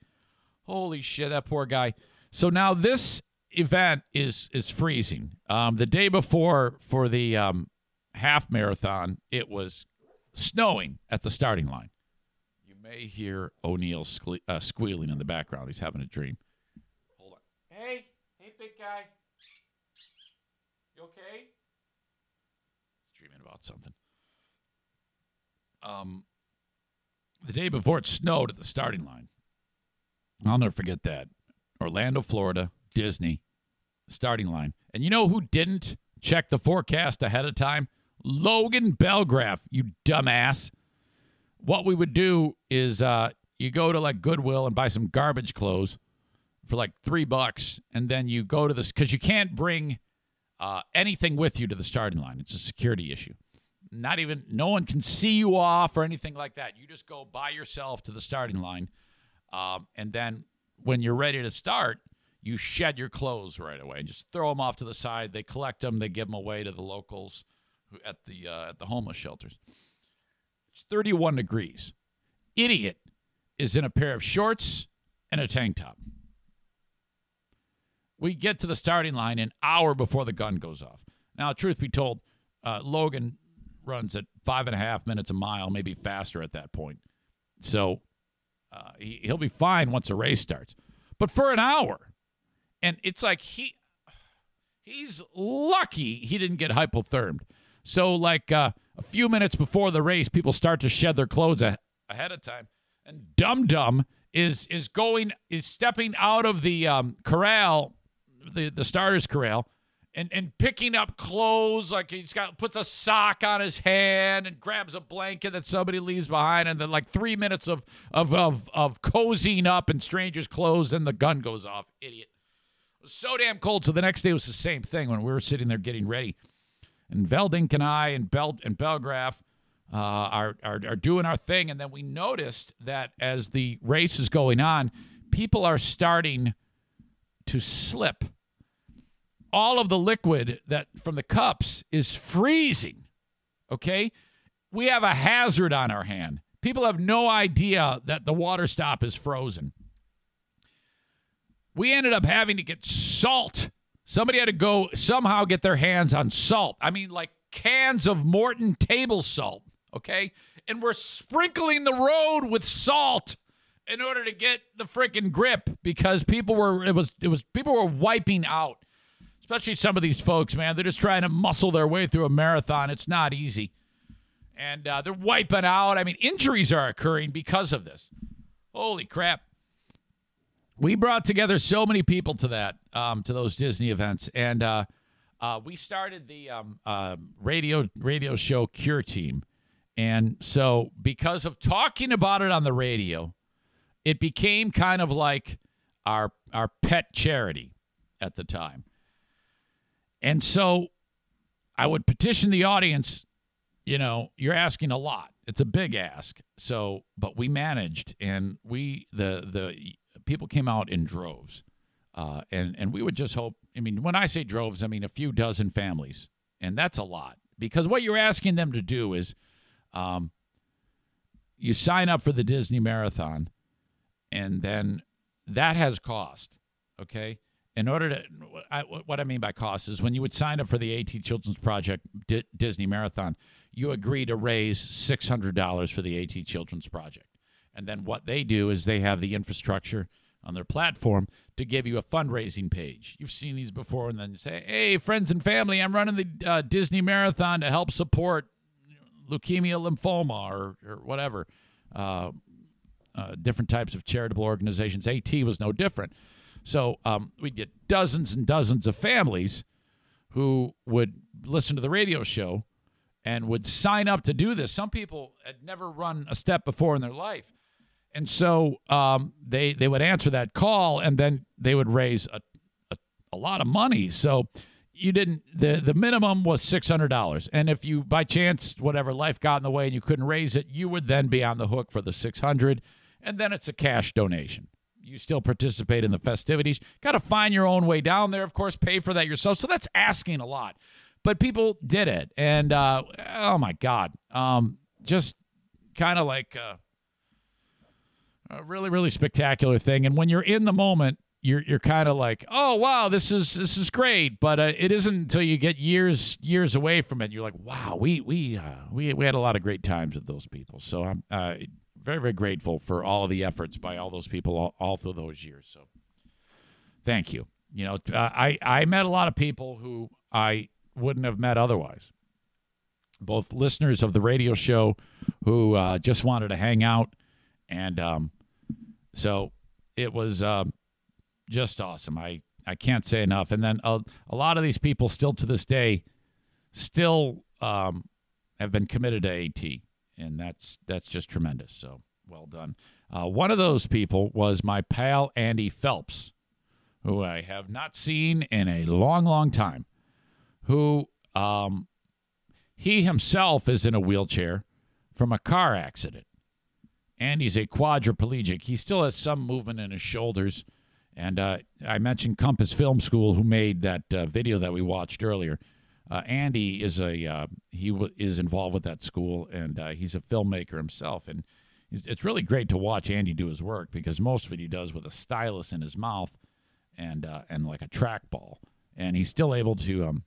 Holy shit, that poor guy. So now this event is is freezing. Um, the day before for the um, half marathon, it was snowing at the starting line may hear O'Neill sque- uh, squealing in the background. He's having a dream. Hold on. Hey, hey, big guy. You okay? He's dreaming about something. Um, the day before it snowed at the starting line. I'll never forget that. Orlando, Florida, Disney, starting line. And you know who didn't check the forecast ahead of time? Logan Belgraf, you dumbass what we would do is uh, you go to like Goodwill and buy some garbage clothes for like three bucks, and then you go to this because you can't bring uh, anything with you to the starting line. It's a security issue. Not even no one can see you off or anything like that. You just go by yourself to the starting line, um, and then when you're ready to start, you shed your clothes right away. and Just throw them off to the side. They collect them. They give them away to the locals at the uh, at the homeless shelters. It's 31 degrees. Idiot is in a pair of shorts and a tank top. We get to the starting line an hour before the gun goes off. Now, truth be told, uh, Logan runs at five and a half minutes a mile, maybe faster at that point. So uh, he, he'll be fine once the race starts. But for an hour, and it's like he he's lucky he didn't get hypothermed. So like uh, a few minutes before the race, people start to shed their clothes a- ahead of time. And Dum Dum is is going is stepping out of the um, corral, the the starters corral, and and picking up clothes like he's got puts a sock on his hand and grabs a blanket that somebody leaves behind, and then like three minutes of of of of cozying up in strangers' clothes, and the gun goes off. Idiot. So damn cold. So the next day was the same thing when we were sitting there getting ready and Veldink and I and Belt and Belgraf uh, are, are are doing our thing, and then we noticed that as the race is going on, people are starting to slip. All of the liquid that from the cups is freezing. Okay, we have a hazard on our hand. People have no idea that the water stop is frozen. We ended up having to get salt Somebody had to go somehow get their hands on salt. I mean, like cans of Morton table salt, okay? And we're sprinkling the road with salt in order to get the freaking grip because people were it was it was people were wiping out. Especially some of these folks, man. They're just trying to muscle their way through a marathon. It's not easy. And uh, they're wiping out. I mean, injuries are occurring because of this. Holy crap we brought together so many people to that um, to those Disney events, and uh, uh, we started the um, uh, radio radio show Cure Team, and so because of talking about it on the radio, it became kind of like our our pet charity at the time, and so I would petition the audience. You know, you're asking a lot. It's a big ask. So, but we managed, and we the the people came out in droves. Uh, and, and we would just hope, I mean, when I say droves, I mean a few dozen families. And that's a lot because what you're asking them to do is um, you sign up for the Disney Marathon, and then that has cost. Okay. In order to, I, what I mean by cost is when you would sign up for the AT Children's Project D- Disney Marathon, you agree to raise $600 for the AT Children's Project. And then what they do is they have the infrastructure on their platform to give you a fundraising page. You've seen these before, and then you say, "Hey, friends and family, I'm running the uh, Disney Marathon to help support leukemia, lymphoma, or or whatever." Uh, uh, different types of charitable organizations. AT was no different. So um, we'd get dozens and dozens of families who would listen to the radio show and would sign up to do this. Some people had never run a step before in their life. And so um, they they would answer that call, and then they would raise a, a, a lot of money. So you didn't the the minimum was six hundred dollars, and if you by chance whatever life got in the way and you couldn't raise it, you would then be on the hook for the six hundred, and then it's a cash donation. You still participate in the festivities. Got to find your own way down there, of course. Pay for that yourself. So that's asking a lot, but people did it, and uh, oh my god, um, just kind of like. Uh, a really really spectacular thing. And when you're in the moment you're you're kind of like oh wow this is this is great. But uh, it isn't until you get years years away from it you're like wow we we uh, we we had a lot of great times with those people. So i'm uh, very very grateful for all of the efforts by all those people all, all through those years. So thank you. You know uh, i i met a lot of people who i wouldn't have met otherwise. Both listeners of the radio show who uh, just wanted to hang out and um, so it was uh, just awesome. I, I can't say enough. And then a, a lot of these people still to this day still um, have been committed to AT, and that's that's just tremendous. So well done. Uh, one of those people was my pal Andy Phelps, who I have not seen in a long, long time. Who um, he himself is in a wheelchair from a car accident and he's a quadriplegic. He still has some movement in his shoulders. And uh, I mentioned Compass Film School, who made that uh, video that we watched earlier. Uh, Andy is a uh, he w- is involved with that school, and uh, he's a filmmaker himself. And it's really great to watch Andy do his work because most of it he does with a stylus in his mouth and uh, and like a trackball, and he's still able to um,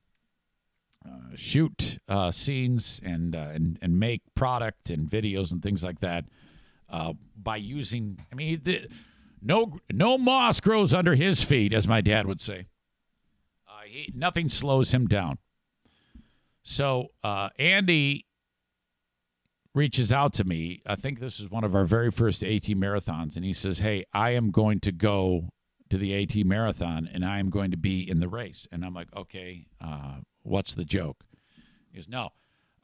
shoot scenes and and and make product and videos and things like that uh, by using. I mean, the, no no moss grows under his feet, as my dad would say. Uh, he, nothing slows him down. So uh, Andy reaches out to me. I think this is one of our very first AT marathons, and he says, "Hey, I am going to go to the AT marathon, and I am going to be in the race." And I'm like, "Okay, uh, what's the joke?" He goes, "No,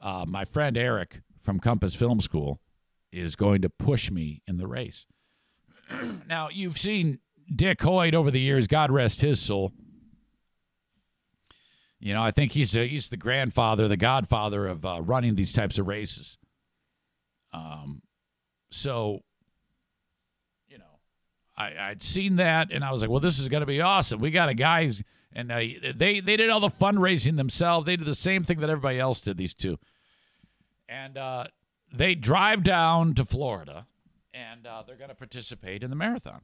uh, my friend Eric from Compass Film School." Is going to push me in the race. <clears throat> now, you've seen Dick Hoyt over the years, God rest his soul. You know, I think he's a, he's the grandfather, the godfather of uh, running these types of races. Um, so, you know, I, I'd seen that, and I was like, well, this is going to be awesome. We got a guy, and uh, they they did all the fundraising themselves. They did the same thing that everybody else did. These two, and uh, they drive down to Florida and uh, they're going to participate in the marathon.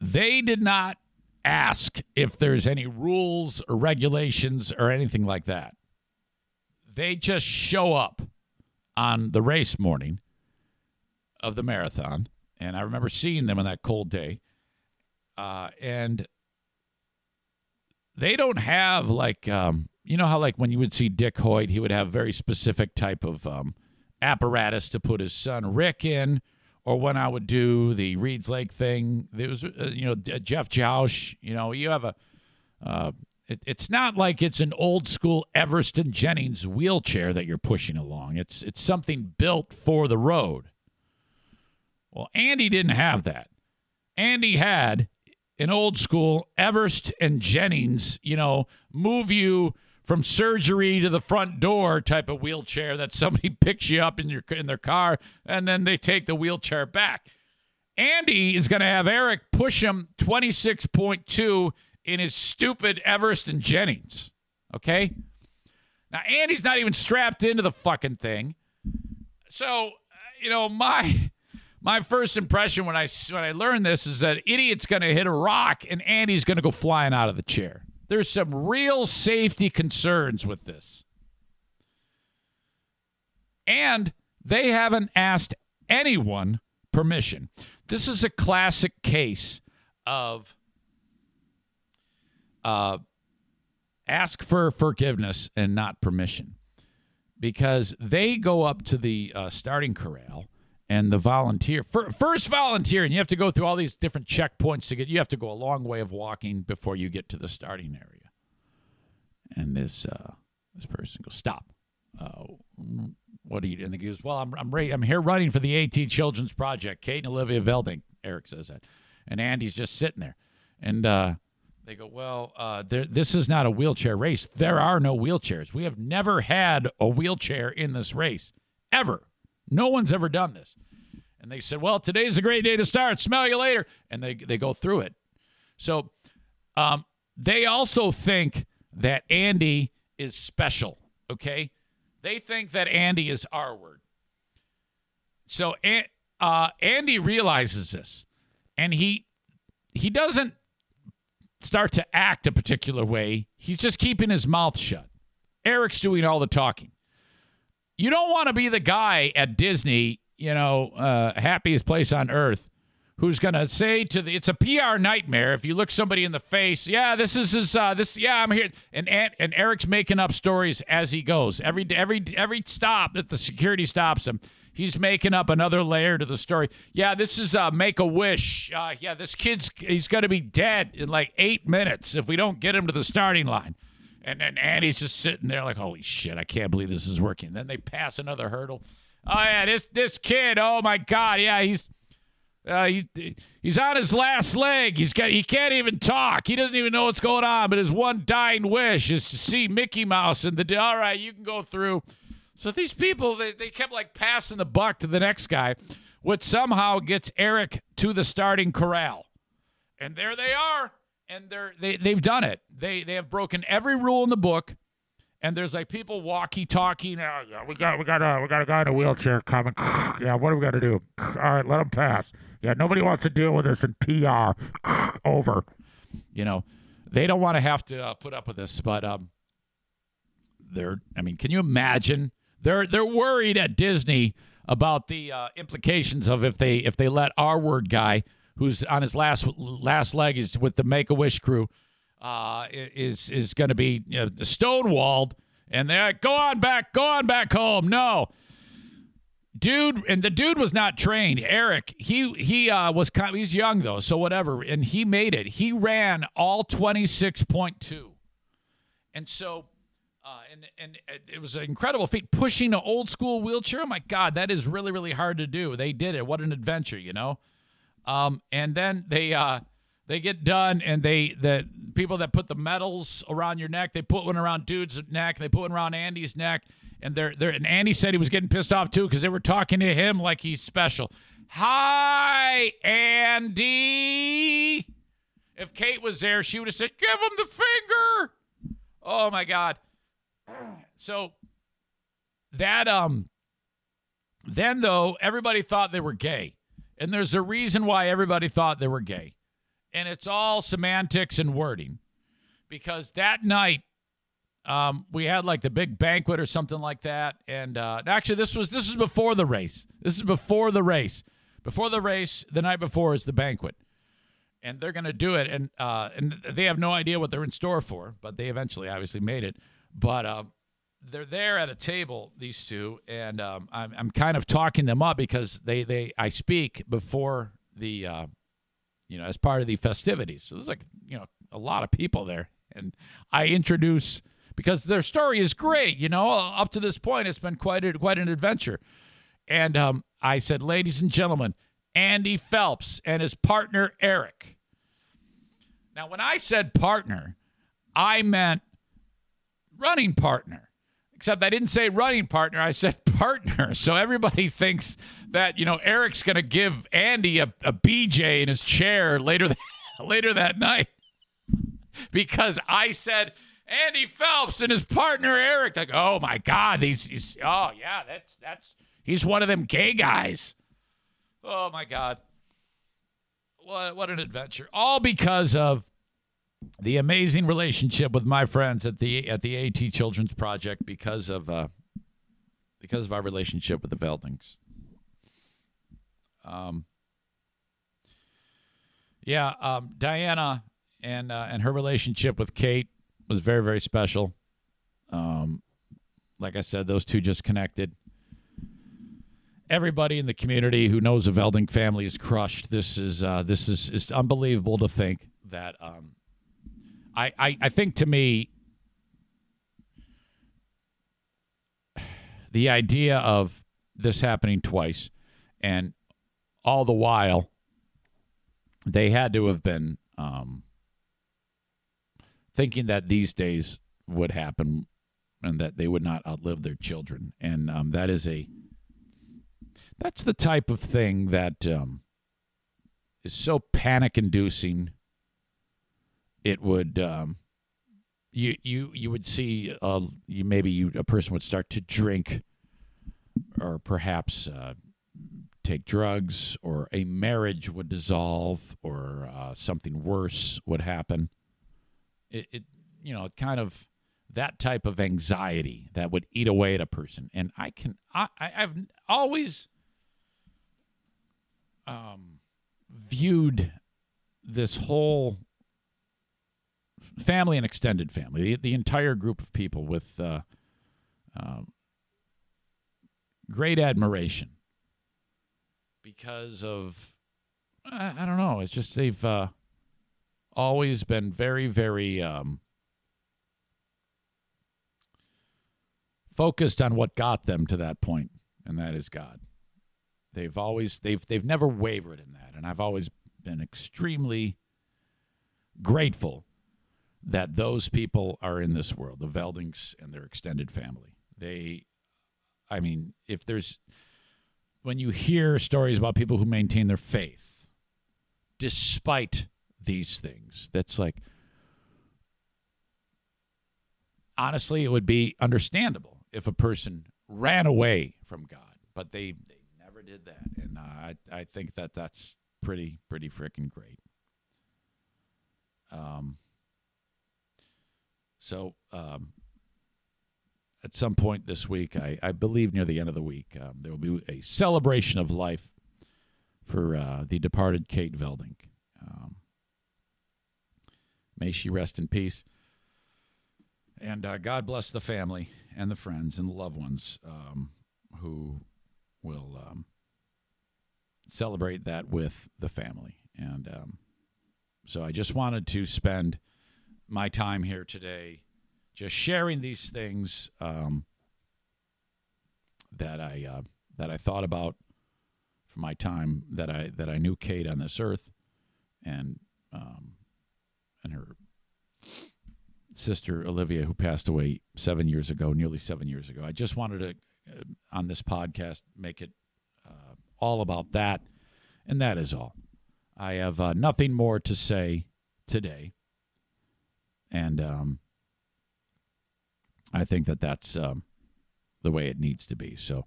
They did not ask if there's any rules or regulations or anything like that. They just show up on the race morning of the marathon. And I remember seeing them on that cold day. Uh, and they don't have like um, you know how like when you would see Dick Hoyt, he would have very specific type of um, apparatus to put his son Rick in, or when I would do the Reed's Lake thing, there was uh, you know Jeff Joush. You know, you have a. Uh, it, it's not like it's an old school Everest and Jennings wheelchair that you're pushing along. It's it's something built for the road. Well, Andy didn't have that. Andy had an old school Everest and Jennings, you know, move you from surgery to the front door type of wheelchair that somebody <laughs> picks you up in your in their car and then they take the wheelchair back. Andy is going to have Eric push him 26.2 in his stupid Everest and Jennings. Okay? Now, Andy's not even strapped into the fucking thing. So, uh, you know, my my first impression when I when I learned this is that idiot's going to hit a rock and Andy's going to go flying out of the chair. There's some real safety concerns with this. And they haven't asked anyone permission. This is a classic case of uh, ask for forgiveness and not permission because they go up to the uh, starting corral and the volunteer first volunteer and you have to go through all these different checkpoints to get you have to go a long way of walking before you get to the starting area and this uh, this person goes stop uh, what are you doing? He goes, well, I'm I'm, I'm here running for the AT Children's Project. Kate and Olivia Veldink. Eric says that, and Andy's just sitting there, and uh, they go, well, uh, there, this is not a wheelchair race. There are no wheelchairs. We have never had a wheelchair in this race ever. No one's ever done this. And they said, well, today's a great day to start. Smell you later. And they they go through it. So um, they also think that Andy is special. Okay they think that Andy is R word. So uh, Andy realizes this, and he he doesn't start to act a particular way. He's just keeping his mouth shut. Eric's doing all the talking. You don't want to be the guy at Disney, you know, uh, happiest place on earth, who's going to say to the it's a PR nightmare if you look somebody in the face, yeah, this is his, uh, this yeah, I'm here and and Eric's making up stories as he goes. Every every every stop that the security stops him, he's making up another layer to the story. Yeah, this is uh, make a wish. Uh, yeah, this kid's he's going to be dead in like 8 minutes if we don't get him to the starting line. And then Andy's just sitting there like, "Holy shit, I can't believe this is working." Then they pass another hurdle. Oh yeah, this this kid, oh my god, yeah, he's uh, he, he's on his last leg. He's got he can't even talk. He doesn't even know what's going on. But his one dying wish is to see Mickey Mouse and the. All right, you can go through. So these people they, they kept like passing the buck to the next guy, which somehow gets Eric to the starting corral, and there they are, and they're they they've done it. They they have broken every rule in the book and there's like people walkie talking. Yeah, we got we got a we got a guy in a wheelchair coming. <laughs> yeah, what do we to do? <laughs> All right, let him pass. Yeah, nobody wants to deal with this in PR. <laughs> Over. You know, they don't want to have to uh, put up with this, but um, they're. I mean, can you imagine? They're they're worried at Disney about the uh, implications of if they if they let our word guy who's on his last last leg is with the Make a Wish crew uh, is is going to be you know, stonewalled, and they're like, go on back, go on back home. No, dude, and the dude was not trained. Eric, he he uh, was kind, he's young though, so whatever, and he made it. He ran all twenty six point two, and so. Uh, and and it was an incredible feat pushing an old school wheelchair. Oh my God, that is really really hard to do. They did it. What an adventure, you know. Um, and then they uh, they get done, and they the people that put the medals around your neck, they put one around dude's neck, they put one around Andy's neck, and they're there. And Andy said he was getting pissed off too because they were talking to him like he's special. Hi, Andy. If Kate was there, she would have said, "Give him the finger." Oh my God. So that um then though everybody thought they were gay. And there's a reason why everybody thought they were gay. And it's all semantics and wording. Because that night um, we had like the big banquet or something like that. And uh, actually this was this is before the race. This is before the race. Before the race the night before is the banquet. And they're going to do it. And uh, and they have no idea what they're in store for but they eventually obviously made it. But uh, they're there at a table these two and um, I'm, I'm kind of talking them up because they they i speak before the uh, you know, as part of the festivities. So there's like, you know, a lot of people there. And I introduce because their story is great, you know, up to this point it's been quite a, quite an adventure. And um, I said, ladies and gentlemen, Andy Phelps and his partner Eric. Now, when I said partner, I meant running partner. Except I didn't say running partner, I said <laughs> partner. So everybody thinks that, you know, Eric's going to give Andy a, a BJ in his chair later, <laughs> later that night. because I said Andy Phelps and his partner Eric. Like, oh my God, these, these oh yeah, that's that's he's one of them gay guys. Oh my God. What what an adventure. All because of the amazing relationship with my friends at the at the AT Children's Project because of uh because of our relationship with the Veldinks. Um yeah, um, Diana and uh, and her relationship with Kate was very very special. Um, like I said, those two just connected. Everybody in the community who knows the Veldink family is crushed. This is uh, this is is unbelievable to think that. Um, I, I I think to me, the idea of this happening twice, and all the while, they had to have been um, thinking that these days would happen and that they would not outlive their children. And um, that is a that's the type of thing that um, is so panic inducing. It would um, you you you would see uh, you maybe you a person would start to drink or perhaps uh, take drugs or a marriage would dissolve or uh, something worse would happen. It, it you know kind of that type of anxiety that would eat away at a person. And i can i i've always um viewed this whole family and extended family the, the entire group of people with uh, uh, great admiration because of I, I don't know it's just they've uh, always been very, very um, focused on what got them to that point, and that is God. They've always they've they've never wavered in that, and I've always been extremely grateful that those people are in this world, the Veldings and their extended family. They, I mean, if there's when you hear stories about people who maintain their faith despite these things. That's like, honestly, it would be understandable if a person ran away from God, but they, they never did that. And uh, I, I think that that's pretty, pretty freaking great. Um, so, um, at some point this week, I, I believe near the end of the week, um, there will be a celebration of life for uh, the departed Kate Veldink. Um, May she rest in peace. And uh, God bless the family and the friends and the loved ones um, who will um, celebrate that with the family. And um, so I just wanted to spend my time here today just sharing these things um, that I uh, that I thought about from my time that I that I knew Kate on this earth, and um, and her sister Olivia, who passed away seven years ago, nearly seven years ago. I just wanted to, uh, on this podcast, make it uh, all about that, and that is all. I have uh, nothing more to say today, and um, I think that that's um, the way it needs to be. So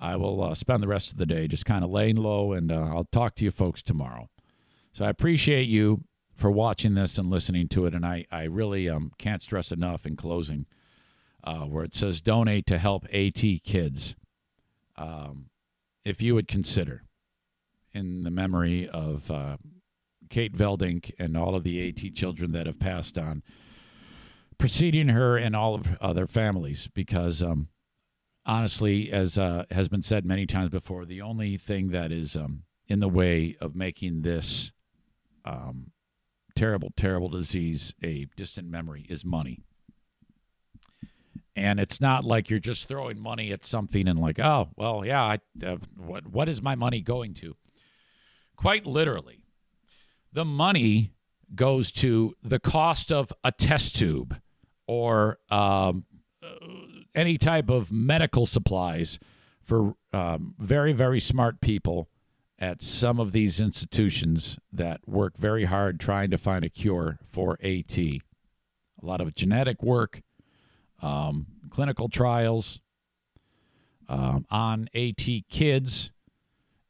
I will uh, spend the rest of the day just kind of laying low, and uh, I'll talk to you folks tomorrow. So I appreciate you for watching this and listening to it. And I, I really um, can't stress enough in closing uh, where it says donate to help AT kids. Um, if you would consider, in the memory of uh, Kate Veldink and all of the AT children that have passed on, preceding her and all of their families, because um, honestly, as uh, has been said many times before, the only thing that is um, in the way of making this um, terrible, terrible disease, a distant memory, is money. And it's not like you're just throwing money at something and like, oh, well, yeah, I, uh, what what is my money going to? Quite literally, the money goes to the cost of a test tube or um, uh, any type of medical supplies for um, very, very smart people at some of these institutions that work very hard trying to find a cure for AT. A lot of genetic work, um, clinical trials um, on AT kids.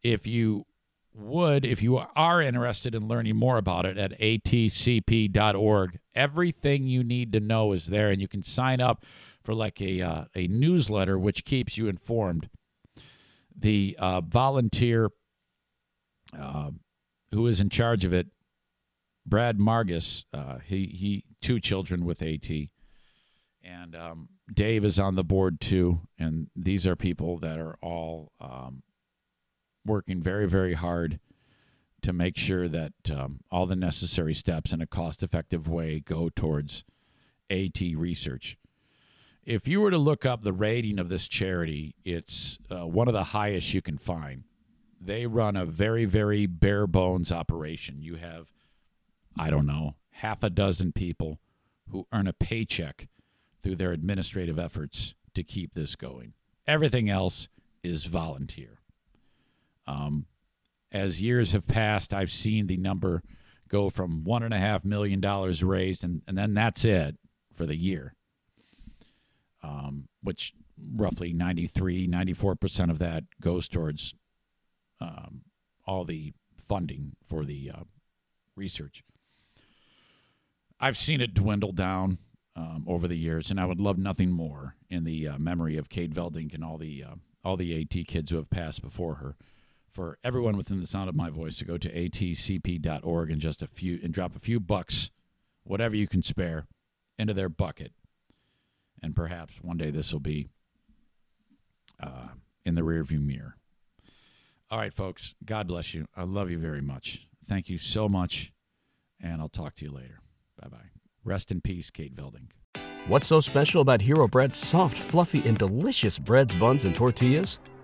If you would, if you are interested in learning more about it at atcp.org, everything you need to know is there, and you can sign up for like a uh, a newsletter which keeps you informed. The uh, volunteer uh, who is in charge of it, Brad Margus, uh, he he two children with AT, and um, Dave is on the board too, and these are people that are all um, working very, very hard to make sure that um, all the necessary steps in a cost effective way go towards AT research. If you were to look up the rating of this charity, it's uh, one of the highest you can find. They run a very, very bare bones operation. You have, I don't know, half a dozen people who earn a paycheck through their administrative efforts to keep this going. Everything else is volunteer. Um, as years have passed, I've seen the number go from one and a half million dollars raised, and, and then that's it for the year. Um, which roughly 93, 94% of that goes towards um, all the funding for the uh, research. I've seen it dwindle down um, over the years, and I would love nothing more in the uh, memory of Kate Veldink and all the uh, all the AT kids who have passed before her for everyone within the sound of my voice to go to atcp.org and just a few and drop a few bucks, whatever you can spare, into their bucket. And perhaps one day this will be uh, in the rearview mirror. All right, folks. God bless you. I love you very much. Thank you so much. And I'll talk to you later. Bye bye. Rest in peace, Kate Veldink. What's so special about Hero Bread's soft, fluffy, and delicious breads, buns, and tortillas?